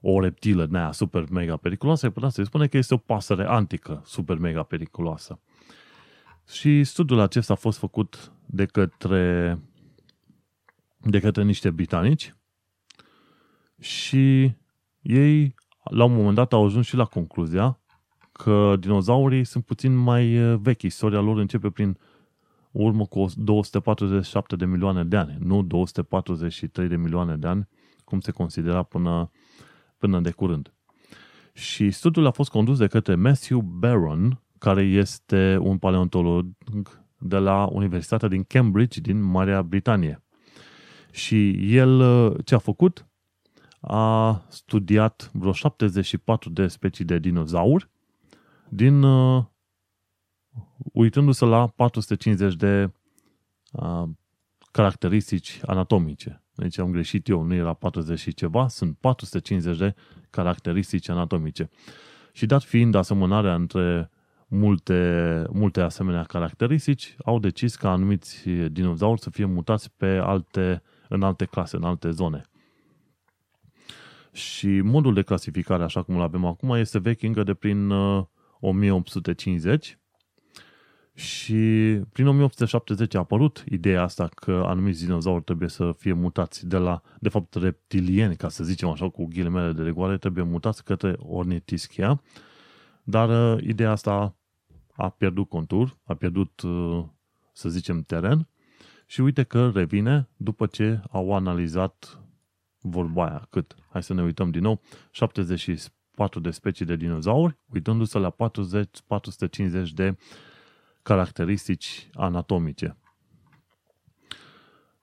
o reptilă nea super mega periculoasă, ai putea să-i spune că este o pasăre antică super mega periculoasă. Și studiul acesta a fost făcut de către, de către niște britanici și ei la un moment dat au ajuns și la concluzia că dinozaurii sunt puțin mai eh, vechi. Istoria lor începe prin urmă cu 247 de milioane de ani, nu 243 de milioane de ani, cum se considera până, până de curând. Și studiul a fost condus de către Matthew Barron, care este un paleontolog de la Universitatea din Cambridge, din Marea Britanie. Și el eh, ce a făcut? A studiat vreo 74 de specii de dinozauri din uh, uitându-se la 450 de uh, caracteristici anatomice. Deci am greșit eu, nu era 40 și ceva, sunt 450 de caracteristici anatomice. Și dat fiind asemănarea între multe, multe asemenea caracteristici, au decis ca anumiți dinozauri să fie mutați pe alte, în alte clase, în alte zone. Și modul de clasificare, așa cum îl avem acum, este vechi încă de prin 1850 uh, și prin 1870 a apărut ideea asta că anumiți dinozauri trebuie să fie mutați de la, de fapt, reptilieni, ca să zicem așa, cu ghilimele de regoare, trebuie mutați către Ornithischia, dar uh, ideea asta a pierdut contur, a pierdut, uh, să zicem, teren. Și uite că revine după ce au analizat vorba aia, cât? Hai să ne uităm din nou, 74 de specii de dinozauri, uitându-se la 40, 450 de caracteristici anatomice.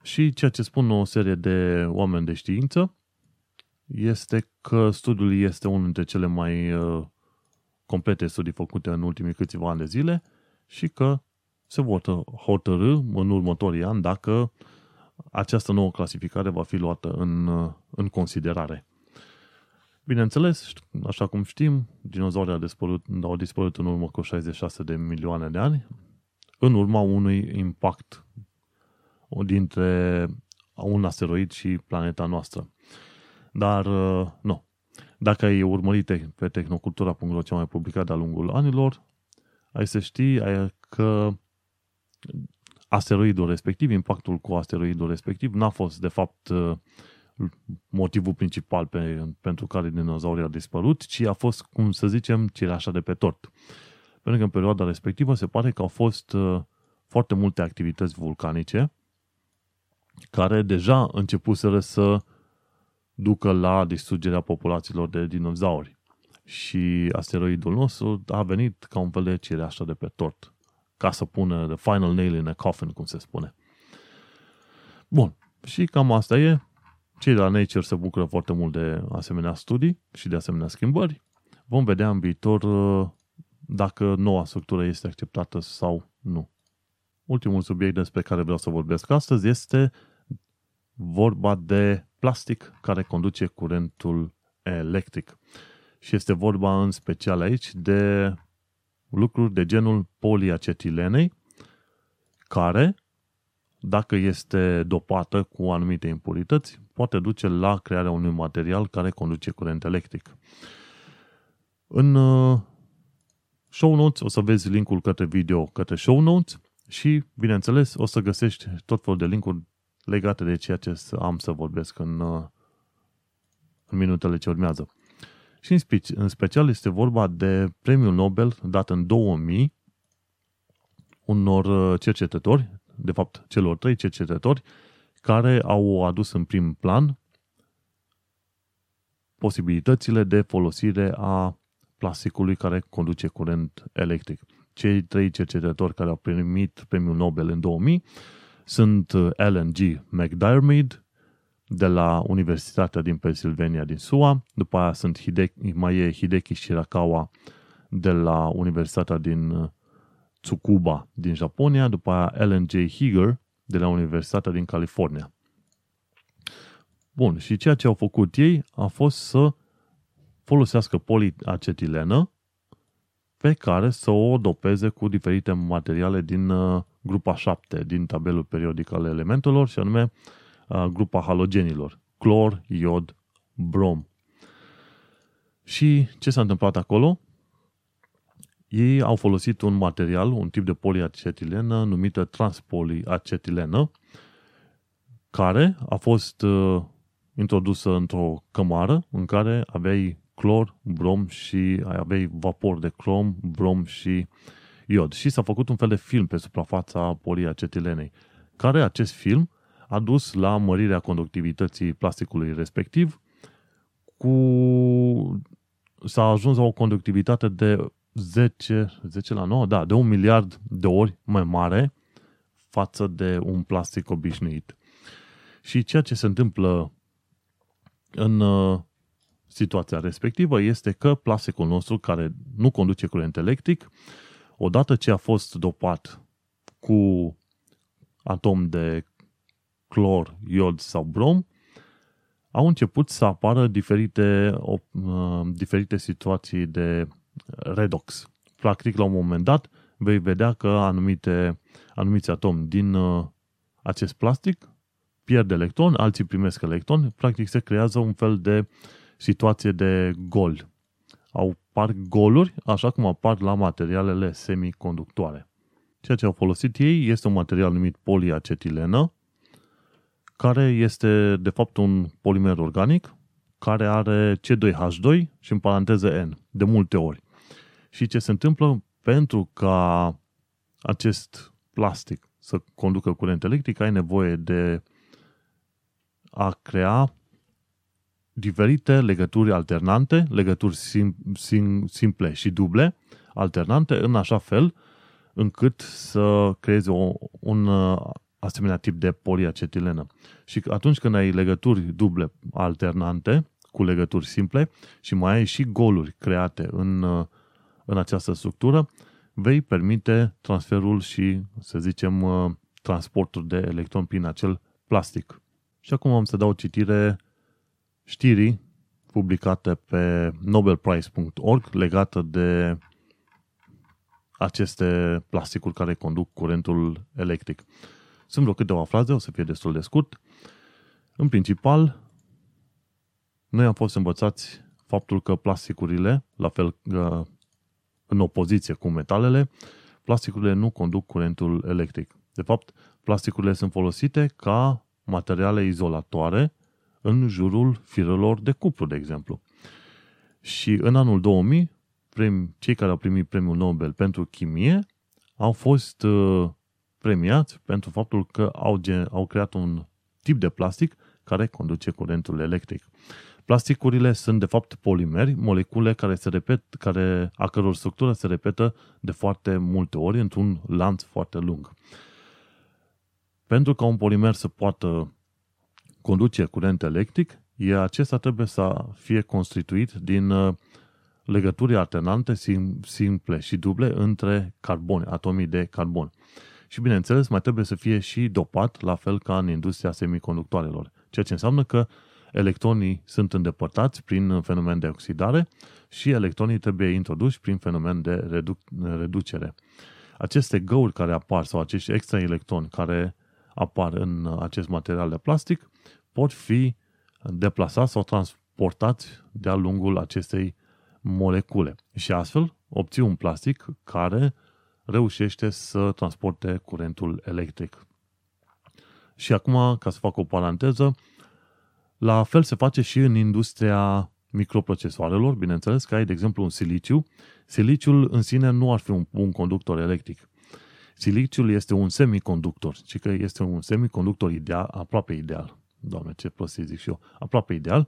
Și ceea ce spun o serie de oameni de știință este că studiul este unul dintre cele mai uh, complete studii făcute în ultimii câțiva ani de zile și că se vor hotărâ în următorii ani dacă această nouă clasificare va fi luată în, în considerare. Bineînțeles, așa cum știm, dinozaurii au dispărut, au dispărut în urmă cu 66 de milioane de ani, în urma unui impact dintre un asteroid și planeta noastră. Dar, nu, dacă ai urmărit pe tehnocultura.ro ce mai publicat de-a lungul anilor, ai să știi că asteroidul respectiv, impactul cu asteroidul respectiv, n-a fost, de fapt, motivul principal pe, pentru care dinozaurii au dispărut, ci a fost, cum să zicem, cireașa de pe tort. Pentru că în perioada respectivă se pare că au fost uh, foarte multe activități vulcanice care deja începuseră să ducă la distrugerea populațiilor de dinozauri. Și asteroidul nostru a venit ca un fel de cireașă de pe tort, ca să pună the final nail in a coffin, cum se spune. Bun, și cam asta e. Cei de la Nature se bucură foarte mult de asemenea studii și de asemenea schimbări. Vom vedea în viitor uh, dacă noua structură este acceptată sau nu. Ultimul subiect despre care vreau să vorbesc astăzi este vorba de plastic care conduce curentul electric. Și este vorba în special aici de lucruri de genul poliacetilenei, care, dacă este dopată cu anumite impurități, poate duce la crearea unui material care conduce curent electric. În uh, show notes o să vezi linkul către video către show notes și, bineînțeles, o să găsești tot felul de linkuri legate de ceea ce am să vorbesc în, uh, în minutele ce urmează. Și în, spe- în special este vorba de premiul Nobel dat în 2000 unor uh, cercetători, de fapt celor trei cercetători, care au adus în prim plan posibilitățile de folosire a plasticului care conduce curent electric. Cei trei cercetători care au primit premiul Nobel în 2000 sunt uh, Alan G. McDiarmid de la Universitatea din Pennsylvania din SUA, după aia sunt Hideki, mai e Hideki Shirakawa de la Universitatea din uh, Tsukuba din Japonia, după aia Alan J. Higer de la Universitatea din California. Bun, și ceea ce au făcut ei a fost să folosească poliacetilenă pe care să o dopeze cu diferite materiale din uh, grupa 7 din tabelul periodic al elementelor și anume grupa halogenilor, clor, iod, brom. Și ce s-a întâmplat acolo? Ei au folosit un material, un tip de poliacetilenă numită transpoliacetilenă, care a fost uh, introdusă într-o cămară în care aveai clor, brom și aveai vapor de crom, brom și iod. Și s-a făcut un fel de film pe suprafața poliacetilenei, care acest film a dus la mărirea conductivității plasticului respectiv cu s-a ajuns la o conductivitate de 10, 10 la 9, da, de un miliard de ori mai mare față de un plastic obișnuit. Și ceea ce se întâmplă în uh, situația respectivă este că plasticul nostru, care nu conduce curent electric, odată ce a fost dopat cu atom de clor, iod sau brom, au început să apară diferite, uh, diferite situații de redox. practic, la un moment dat, vei vedea că anumite, anumiți atomi din uh, acest plastic pierd electron, alții primesc electron, practic se creează un fel de situație de gol. Au par goluri, așa cum apar la materialele semiconductoare. Ceea ce au folosit ei este un material numit poliacetilenă, care este de fapt un polimer organic care are C2H2 și în paranteză N, de multe ori. Și ce se întâmplă pentru ca acest plastic să conducă curent electric, ai nevoie de a crea diferite legături alternante, legături sim, sim, simple și duble, alternante, în așa fel încât să creezi o, un asemenea tip de poliacetilenă. Și atunci când ai legături duble alternante cu legături simple și mai ai și goluri create în, în această structură, vei permite transferul și, să zicem, transportul de electron prin acel plastic. Și acum am să dau citire știrii publicate pe nobelprice.org legată de aceste plasticuri care conduc curentul electric. Sunt vreo câteva fraze, o să fie destul de scurt. În principal, noi am fost învățați faptul că plasticurile, la fel în opoziție cu metalele, plasticurile nu conduc curentul electric. De fapt, plasticurile sunt folosite ca materiale izolatoare în jurul firelor de cuplu, de exemplu. Și în anul 2000, prim, cei care au primit premiul Nobel pentru chimie au fost uh, premiați pentru faptul că au, gen, au creat un tip de plastic care conduce curentul electric. Plasticurile sunt de fapt polimeri, molecule care se repet, care, a căror structură se repetă de foarte multe ori într-un lanț foarte lung. Pentru ca un polimer să poată conduce curent electric, e acesta trebuie să fie constituit din uh, legături alternante simple și duble între carboni, atomii de carbon. Și bineînțeles, mai trebuie să fie și dopat, la fel ca în industria semiconductoarelor. Ceea ce înseamnă că electronii sunt îndepărtați prin fenomen de oxidare și electronii trebuie introduși prin fenomen de reduc- reducere. Aceste găuri care apar sau acești extra electroni care apar în acest material de plastic pot fi deplasați sau transportați de-a lungul acestei molecule. Și astfel obții un plastic care reușește să transporte curentul electric. Și acum, ca să fac o paranteză, la fel se face și în industria microprocesoarelor, bineînțeles că ai, de exemplu, un siliciu. Siliciul în sine nu ar fi un, un conductor electric. Siliciul este un semiconductor, ci că este un semiconductor ideal, aproape ideal. Doamne, ce prostie zic și eu. Aproape ideal,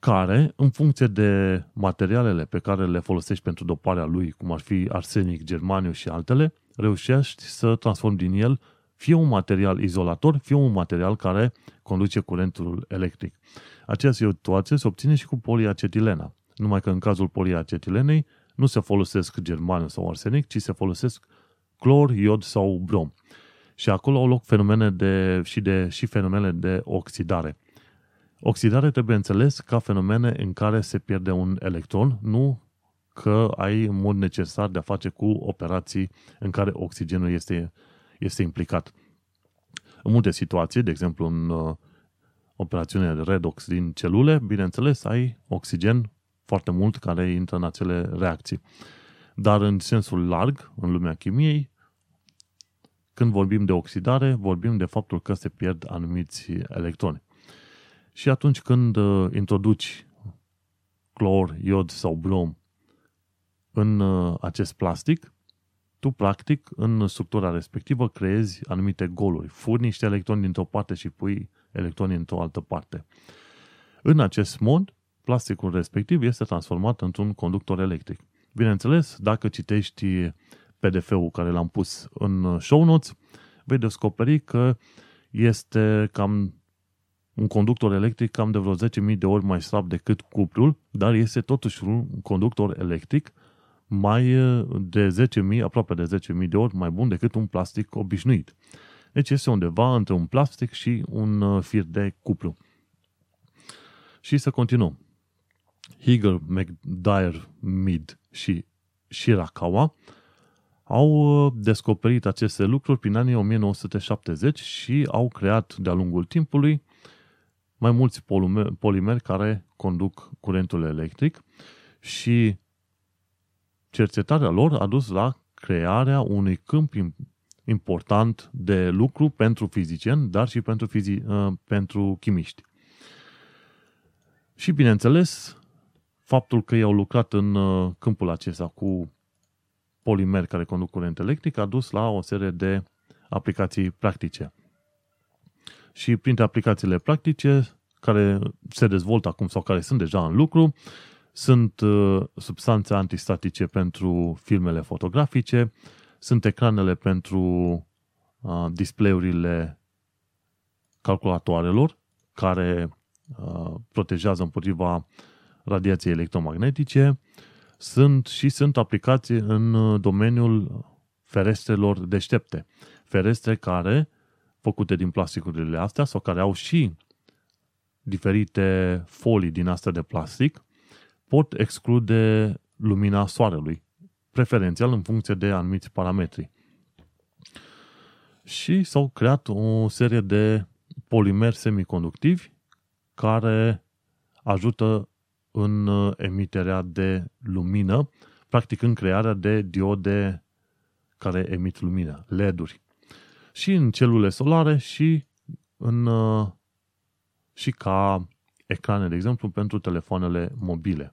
care, în funcție de materialele pe care le folosești pentru doparea lui, cum ar fi arsenic, germaniu și altele, reușești să transformi din el fie un material izolator, fie un material care conduce curentul electric. Această situație se obține și cu poliacetilena. Numai că în cazul poliacetilenei nu se folosesc germaniu sau arsenic, ci se folosesc clor, iod sau brom. Și acolo au loc fenomene de, și, de, și fenomene de oxidare. Oxidare trebuie înțeles ca fenomene în care se pierde un electron, nu că ai în mod necesar de a face cu operații în care oxigenul este, este implicat. În multe situații, de exemplu în uh, operațiune de redox din celule, bineînțeles, ai oxigen foarte mult care intră în acele reacții. Dar în sensul larg, în lumea chimiei, când vorbim de oxidare, vorbim de faptul că se pierd anumiți electroni. Și atunci când uh, introduci clor, iod sau brom în uh, acest plastic, tu practic în structura respectivă creezi anumite goluri. Furi niște electroni dintr-o parte și pui electroni într-o altă parte. În acest mod, plasticul respectiv este transformat într-un conductor electric. Bineînțeles, dacă citești PDF-ul care l-am pus în show notes, vei descoperi că este cam un conductor electric cam de vreo 10.000 de ori mai slab decât cuplul, dar este totuși un conductor electric mai de 10.000, aproape de 10.000 de ori mai bun decât un plastic obișnuit. Deci este undeva între un plastic și un uh, fir de cuplu. Și să continuăm. Higger, McDyer, Mid și Shirakawa au uh, descoperit aceste lucruri prin anii 1970 și au creat de-a lungul timpului mai mulți polimeri care conduc curentul electric și cercetarea lor a dus la crearea unui câmp important de lucru pentru fizicieni, dar și pentru, fizi- uh, pentru chimiști. Și, bineînțeles, faptul că ei au lucrat în uh, câmpul acesta cu polimeri care conduc curent electric a dus la o serie de aplicații practice. Și printre aplicațiile practice care se dezvoltă acum sau care sunt deja în lucru, sunt uh, substanțe antistatice pentru filmele fotografice, sunt ecranele pentru uh, display-urile calculatoarelor care uh, protejează împotriva radiației electromagnetice, sunt și sunt aplicații în domeniul ferestrelor deștepte. Ferestre care, făcute din plasticurile astea sau care au și diferite folii din astea de plastic, pot exclude lumina soarelui, preferențial în funcție de anumiți parametri. Și s-au creat o serie de polimeri semiconductivi care ajută în emiterea de lumină, practic în crearea de diode care emit lumină, LED-uri. Și în celule solare și în și ca ecrane, de exemplu, pentru telefoanele mobile.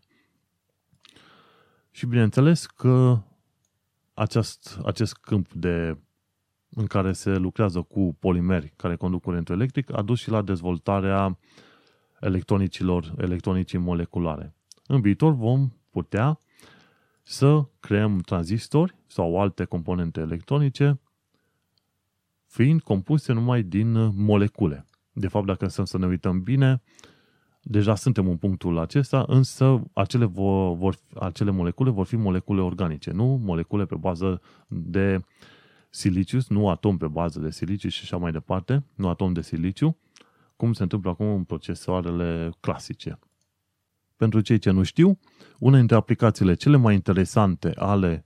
Și bineînțeles că acest, acest câmp de, în care se lucrează cu polimeri care conduc curentul electric a dus și la dezvoltarea electronicilor, electronicii moleculare. În viitor vom putea să creăm tranzistori sau alte componente electronice fiind compuse numai din molecule. De fapt, dacă să ne uităm bine, deja suntem în punctul acesta, însă acele, vor, vor, acele molecule vor fi molecule organice, nu molecule pe bază de siliciu, nu atom pe bază de siliciu și așa mai departe, nu atom de siliciu, cum se întâmplă acum în procesoarele clasice. Pentru cei ce nu știu, una dintre aplicațiile cele mai interesante ale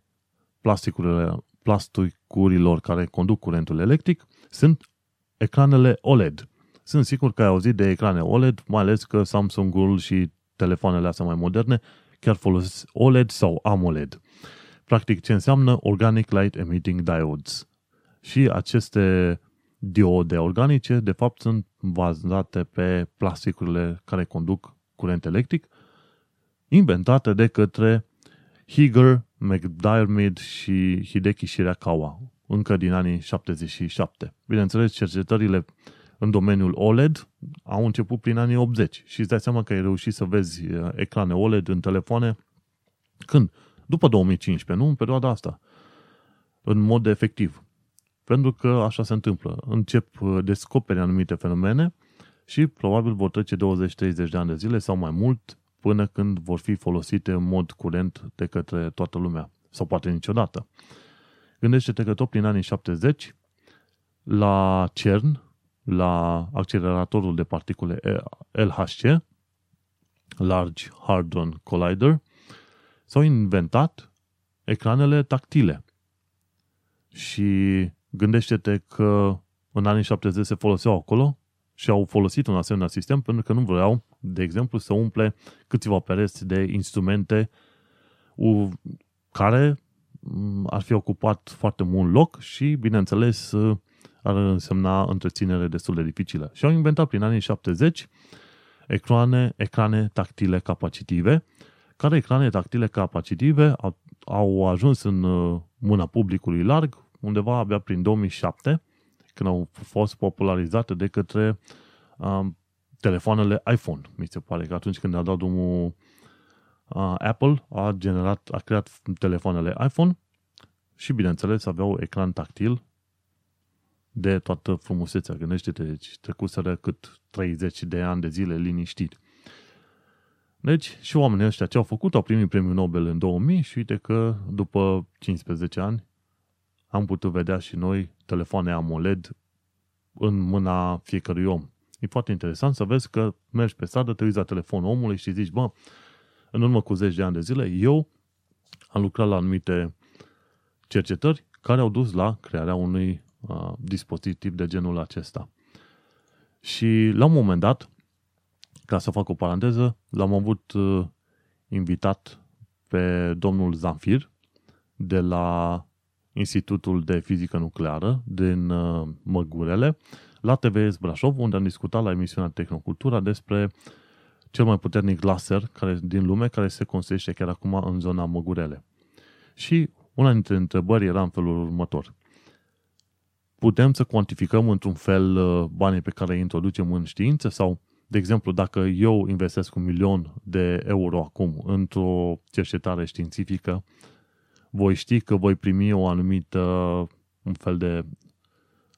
plasticurilor, plasticurilor care conduc curentul electric sunt ecranele OLED. Sunt sigur că ai auzit de ecrane OLED, mai ales că Samsung-ul și telefoanele astea mai moderne chiar folosesc OLED sau AMOLED. Practic ce înseamnă Organic Light Emitting Diodes. Și aceste diode organice, de fapt, sunt bazate pe plasticurile care conduc curent electric, inventate de către Higer, McDiarmid și Hideki Shirakawa, încă din anii 77. Bineînțeles, cercetările în domeniul OLED au început prin anii 80 și îți dai seama că ai reușit să vezi uh, ecrane OLED în telefoane când? După 2015, nu? În perioada asta. În mod efectiv. Pentru că așa se întâmplă. Încep uh, descoperi anumite fenomene și probabil vor trece 20-30 de ani de zile sau mai mult până când vor fi folosite în mod curent de către toată lumea. Sau poate niciodată. Gândește-te că tot prin anii 70 la CERN, la acceleratorul de particule LHC, Large Hadron Collider, s-au inventat ecranele tactile. Și gândește-te că în anii 70 se foloseau acolo și au folosit un asemenea sistem pentru că nu vreau, de exemplu, să umple câțiva pereți de instrumente care mm, ar fi ocupat foarte mult loc și, bineînțeles, ar însemna întreținere destul de dificilă. Și au inventat prin anii 70 ecrane, ecrane tactile capacitive, care ecrane tactile capacitive au, au ajuns în uh, mâna publicului larg undeva abia prin 2007, când au fost popularizate de către um, telefoanele iPhone. Mi se pare că atunci când a dat drumul uh, Apple, a generat, a creat telefoanele iPhone și, bineînțeles, aveau ecran tactil de toată frumusețea. Gândește-te, deci trecuseră cât 30 de ani de zile liniștit. Deci, și oamenii ăștia ce au făcut, au primit premiul Nobel în 2000 și uite că după 15 ani am putut vedea și noi telefoane AMOLED în mâna fiecărui om. E foarte interesant să vezi că mergi pe stradă, te uiți la telefonul omului și zici, bă, în urmă cu 10 de ani de zile, eu a lucrat la anumite cercetări care au dus la crearea unui uh, dispozitiv de genul acesta. Și la un moment dat, ca să fac o paranteză, l-am avut uh, invitat pe domnul Zanfir de la Institutul de Fizică Nucleară din uh, Măgurele la TVS Brașov, unde am discutat la emisiunea Tehnocultura despre cel mai puternic laser care, din lume care se construiește chiar acum în zona Măgurele. Și una dintre întrebări era în felul următor. Putem să cuantificăm într-un fel uh, banii pe care îi introducem în știință sau, de exemplu, dacă eu investesc un milion de euro acum într-o cercetare științifică, voi ști că voi primi o anumită un fel de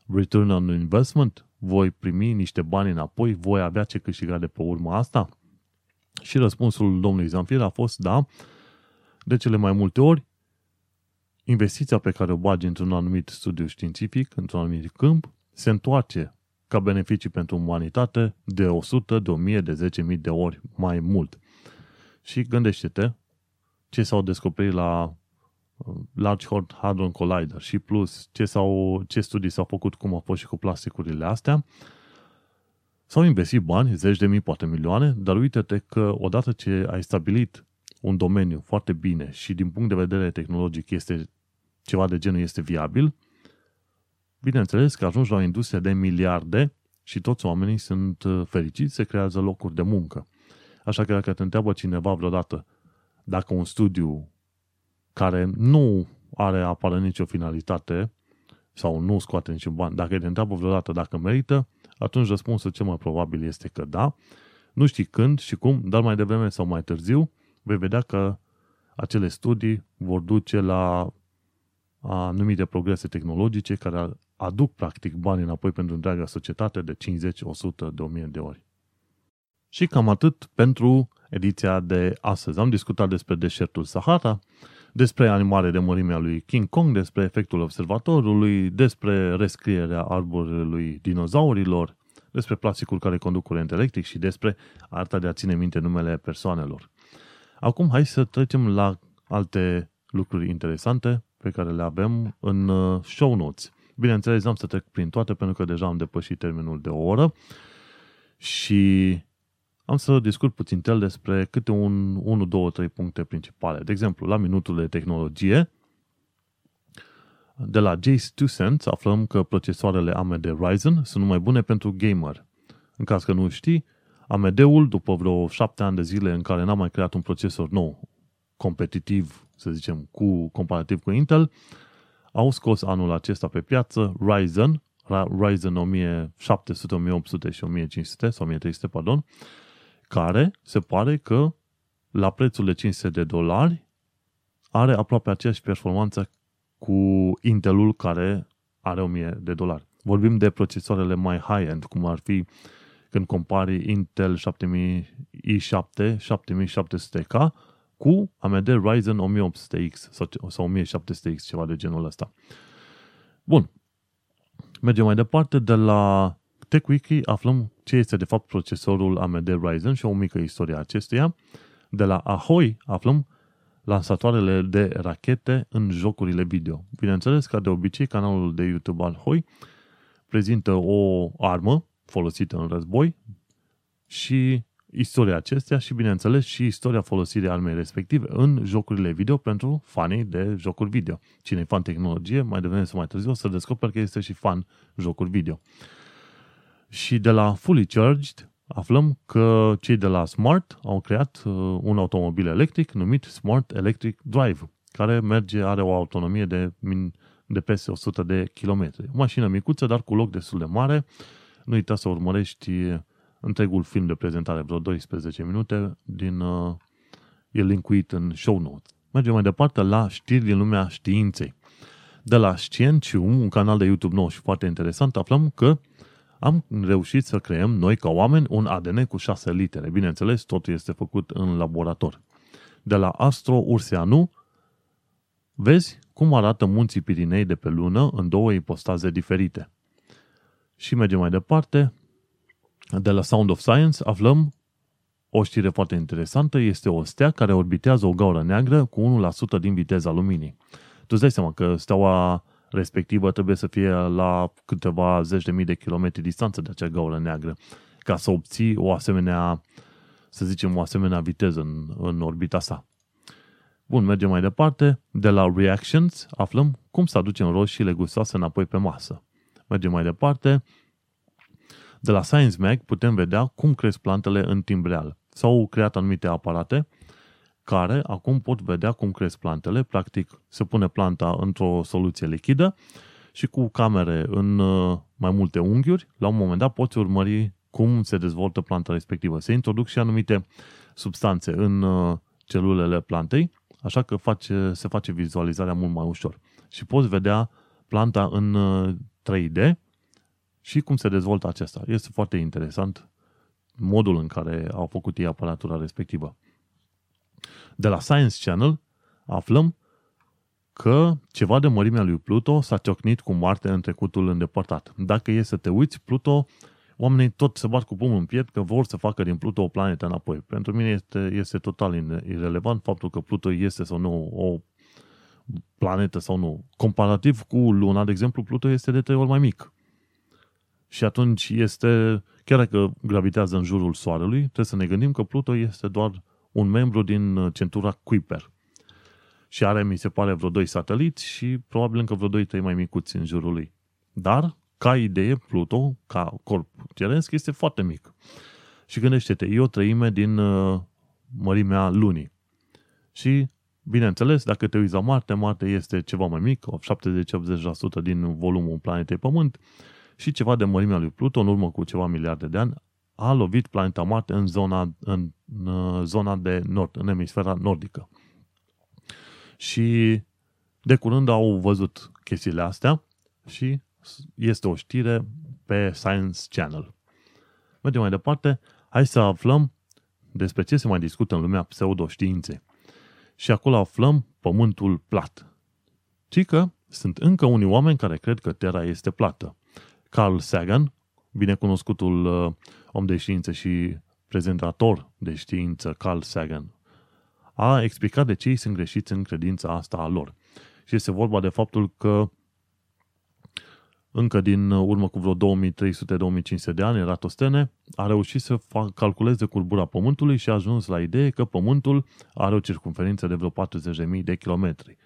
return on investment? Voi primi niște bani înapoi? Voi avea ce câștiga de pe urma asta? Și răspunsul domnului Zamfir a fost da. De cele mai multe ori, investiția pe care o bagi într-un anumit studiu științific, într-un anumit câmp, se întoarce ca beneficii pentru umanitate de 100, de 1000, de 10.000 de ori mai mult. Și gândește-te ce s-au descoperit la Large Hadron Collider și plus ce, s-au, ce studii s-au făcut, cum a fost și cu plasticurile astea, s-au investit bani, zeci de mii, poate milioane, dar uite-te că odată ce ai stabilit un domeniu foarte bine și din punct de vedere tehnologic este ceva de genul este viabil, bineînțeles că ajungi la o industrie de miliarde și toți oamenii sunt uh, fericiți, se creează locuri de muncă. Așa că dacă te întreabă cineva vreodată dacă un studiu care nu are apară nicio finalitate sau nu scoate niciun bani, dacă te întreabă vreodată dacă merită, atunci răspunsul cel mai probabil este că da. Nu știi când și cum, dar mai devreme sau mai târziu vei vedea că acele studii vor duce la anumite progrese tehnologice care aduc practic bani înapoi pentru întreaga societate de 50, 100, de 1000 de ori. Și cam atât pentru ediția de astăzi. Am discutat despre deșertul Sahara, despre animale de mărimea lui King Kong, despre efectul observatorului, despre rescrierea arborului dinozaurilor, despre plasticul care conduc curent electric și despre arta de a ține minte numele persoanelor. Acum hai să trecem la alte lucruri interesante pe care le avem în uh, show notes. Bineînțeles, am să trec prin toate pentru că deja am depășit termenul de o oră și am să discut puțin tel despre câte un 1, 2, 3 puncte principale. De exemplu, la minutul de tehnologie, de la Jace 2 Cents aflăm că procesoarele AMD Ryzen sunt mai bune pentru gamer. În caz că nu știi, AMD-ul, după vreo 7 ani de zile în care n-a mai creat un procesor nou, competitiv, să zicem, cu comparativ cu Intel, au scos anul acesta pe piață Ryzen, Ryzen 1700, 1800 și 1500 sau 1300, pardon, care se pare că la prețul de 500 de dolari are aproape aceeași performanță cu Intelul care are 1000 de dolari. Vorbim de procesoarele mai high-end, cum ar fi când compari Intel 7000 i7 7700K cu AMD Ryzen 1800X sau, sau 1700X, ceva de genul ăsta. Bun. Mergem mai departe de la TechWiki aflăm ce este de fapt procesorul AMD Ryzen și o mică istorie a acestuia. De la Ahoy aflăm lansatoarele de rachete în jocurile video. Bineînțeles, ca de obicei, canalul de YouTube al Ahoy prezintă o armă folosită în război și istoria acestea și, bineînțeles, și istoria folosirii armei respective în jocurile video pentru fanii de jocuri video. Cine e fan tehnologie, mai devreme sau mai târziu, o să descoperi că este și fan jocuri video. Și de la Fully Charged aflăm că cei de la Smart au creat uh, un automobil electric numit Smart Electric Drive, care merge, are o autonomie de, de peste 100 de kilometri. O mașină micuță, dar cu loc destul de mare. Nu uita să urmărești întregul film de prezentare, vreo 12 minute, din, uh, e linkuit în show notes. Mergem mai departe la știri din lumea științei. De la Scientium, un canal de YouTube nou și foarte interesant, aflăm că am reușit să creăm noi ca oameni un ADN cu șase litere. Bineînțeles, totul este făcut în laborator. De la Astro Urseanu, vezi cum arată munții Pirinei de pe lună în două ipostaze diferite. Și mergem mai departe. De la Sound of Science aflăm o știre foarte interesantă este o stea care orbitează o gaură neagră cu 1% din viteza luminii. Tu îți dai seama că steaua respectivă trebuie să fie la câteva zeci de mii de kilometri distanță de acea gaură neagră ca să obții o asemenea, să zicem, o asemenea viteză în, în orbita sa. Bun, mergem mai departe. De la Reactions aflăm cum să aducem roșiile gustoase înapoi pe masă. Mergem mai departe. De la Science Mag putem vedea cum cresc plantele în timp real. S-au creat anumite aparate care acum pot vedea cum cresc plantele. Practic, se pune planta într-o soluție lichidă și cu camere în uh, mai multe unghiuri, la un moment dat poți urmări cum se dezvoltă planta respectivă. Se introduc și anumite substanțe în uh, celulele plantei, așa că face, se face vizualizarea mult mai ușor. Și poți vedea planta în 3D uh, și cum se dezvoltă acesta. Este foarte interesant modul în care au făcut ei aparatura respectivă. De la Science Channel aflăm că ceva de mărimea lui Pluto s-a ciocnit cu Marte în trecutul îndepărtat. Dacă e să te uiți, Pluto, oamenii tot se bat cu pumnul în piept că vor să facă din Pluto o planetă înapoi. Pentru mine este, este total irrelevant faptul că Pluto este sau nu o planetă sau nu. Comparativ cu Luna, de exemplu, Pluto este de trei ori mai mic. Și atunci este, chiar dacă gravitează în jurul Soarelui, trebuie să ne gândim că Pluto este doar un membru din uh, centura Kuiper. Și are, mi se pare, vreo doi sateliți și probabil încă vreo doi, trei mai micuți în jurul lui. Dar, ca idee, Pluto, ca corp ceresc, este foarte mic. Și gândește-te, e o treime din uh, mărimea lunii. Și, bineînțeles, dacă te uiți la Marte, Marte este ceva mai mic, 70-80% din volumul planetei Pământ, și ceva de mărimea lui Pluto, în urmă cu ceva miliarde de ani, a lovit planeta Marte în zona, în, în zona de nord, în emisfera nordică. Și de curând au văzut chestiile astea și este o știre pe Science Channel. Mergem mai departe, hai să aflăm despre ce se mai discută în lumea pseudoștiinței. Și acolo aflăm pământul plat. Ci că sunt încă unii oameni care cred că Terra este plată. Carl Sagan, binecunoscutul uh, om de știință și prezentator de știință, Carl Sagan, a explicat de ce ei sunt greșiți în credința asta a lor. Și este vorba de faptul că încă din urmă cu vreo 2300-2500 de ani, Eratostene a reușit să fac, calculeze curbura Pământului și a ajuns la idee că Pământul are o circunferință de vreo 40.000 de kilometri.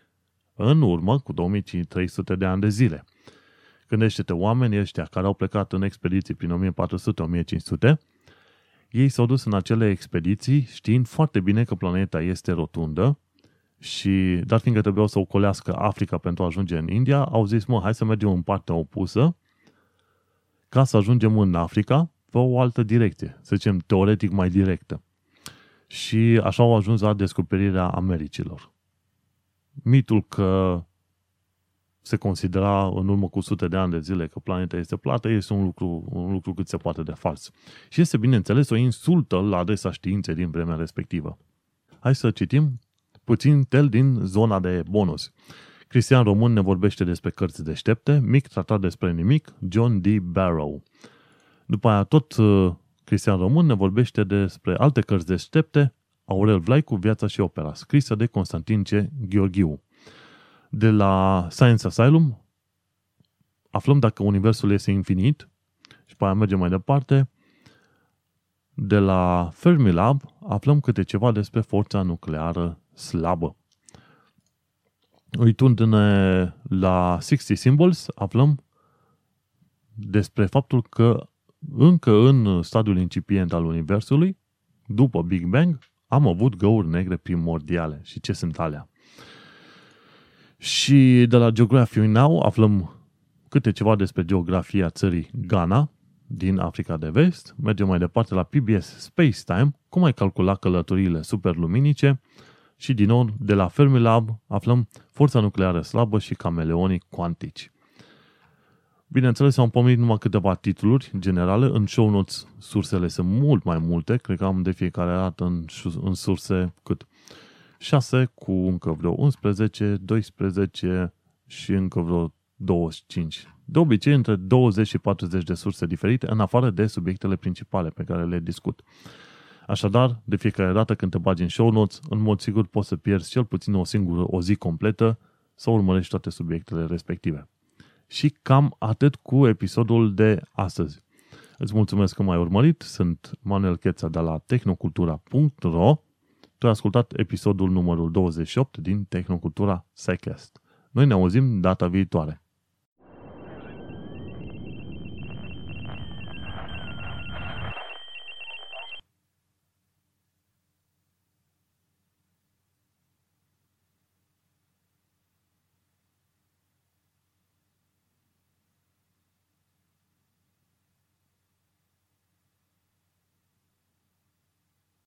În urmă, cu 2300 de ani de zile. Gândește-te, oamenii ăștia care au plecat în expediții prin 1400-1500, ei s-au dus în acele expediții știind foarte bine că planeta este rotundă, și, dar fiindcă trebuiau să ocolească Africa pentru a ajunge în India, au zis, mă, hai să mergem în partea opusă ca să ajungem în Africa pe o altă direcție, să zicem, teoretic mai directă. Și așa au ajuns la descoperirea Americilor. Mitul că se considera în urmă cu sute de ani de zile că planeta este plată, este un lucru, un lucru cât se poate de fals. Și este, bineînțeles, o insultă la adresa științei din vremea respectivă. Hai să citim puțin tel din zona de bonus. Cristian Român ne vorbește despre cărți deștepte, mic tratat despre nimic, John D. Barrow. După aia tot uh, Cristian Român ne vorbește despre alte cărți deștepte, Aurel Vlaicu, Viața și opera, scrisă de Constantin C. Gheorghiu de la Science Asylum aflăm dacă universul este infinit și pe aia mergem mai departe. De la Fermilab aflăm câte ceva despre forța nucleară slabă. Uitându-ne la 60 Symbols, aflăm despre faptul că încă în stadiul incipient al Universului, după Big Bang, am avut găuri negre primordiale. Și ce sunt alea? Și de la Geography Now aflăm câte ceva despre geografia țării Ghana, din Africa de Vest. Mergem mai departe la PBS Space Time, cum ai calcula călătoriile superluminice și din nou de la Fermilab aflăm forța nucleară slabă și cameleonii cuantici. Bineînțeles, am pomenit numai câteva titluri generale. În show notes sursele sunt mult mai multe. Cred că am de fiecare dată în, în surse cât 6 cu încă vreo 11, 12 și încă vreo 25. De obicei, între 20 și 40 de surse diferite, în afară de subiectele principale pe care le discut. Așadar, de fiecare dată când te bagi în show notes, în mod sigur poți să pierzi cel puțin o singură o zi completă să urmărești toate subiectele respective. Și cam atât cu episodul de astăzi. Îți mulțumesc că m-ai urmărit, sunt Manuel Cheța de la tehnocultura.ro Tu ai ascultat episodul numărul 28 din Tehnocultura Psycast. Noi ne auzim data viitoare.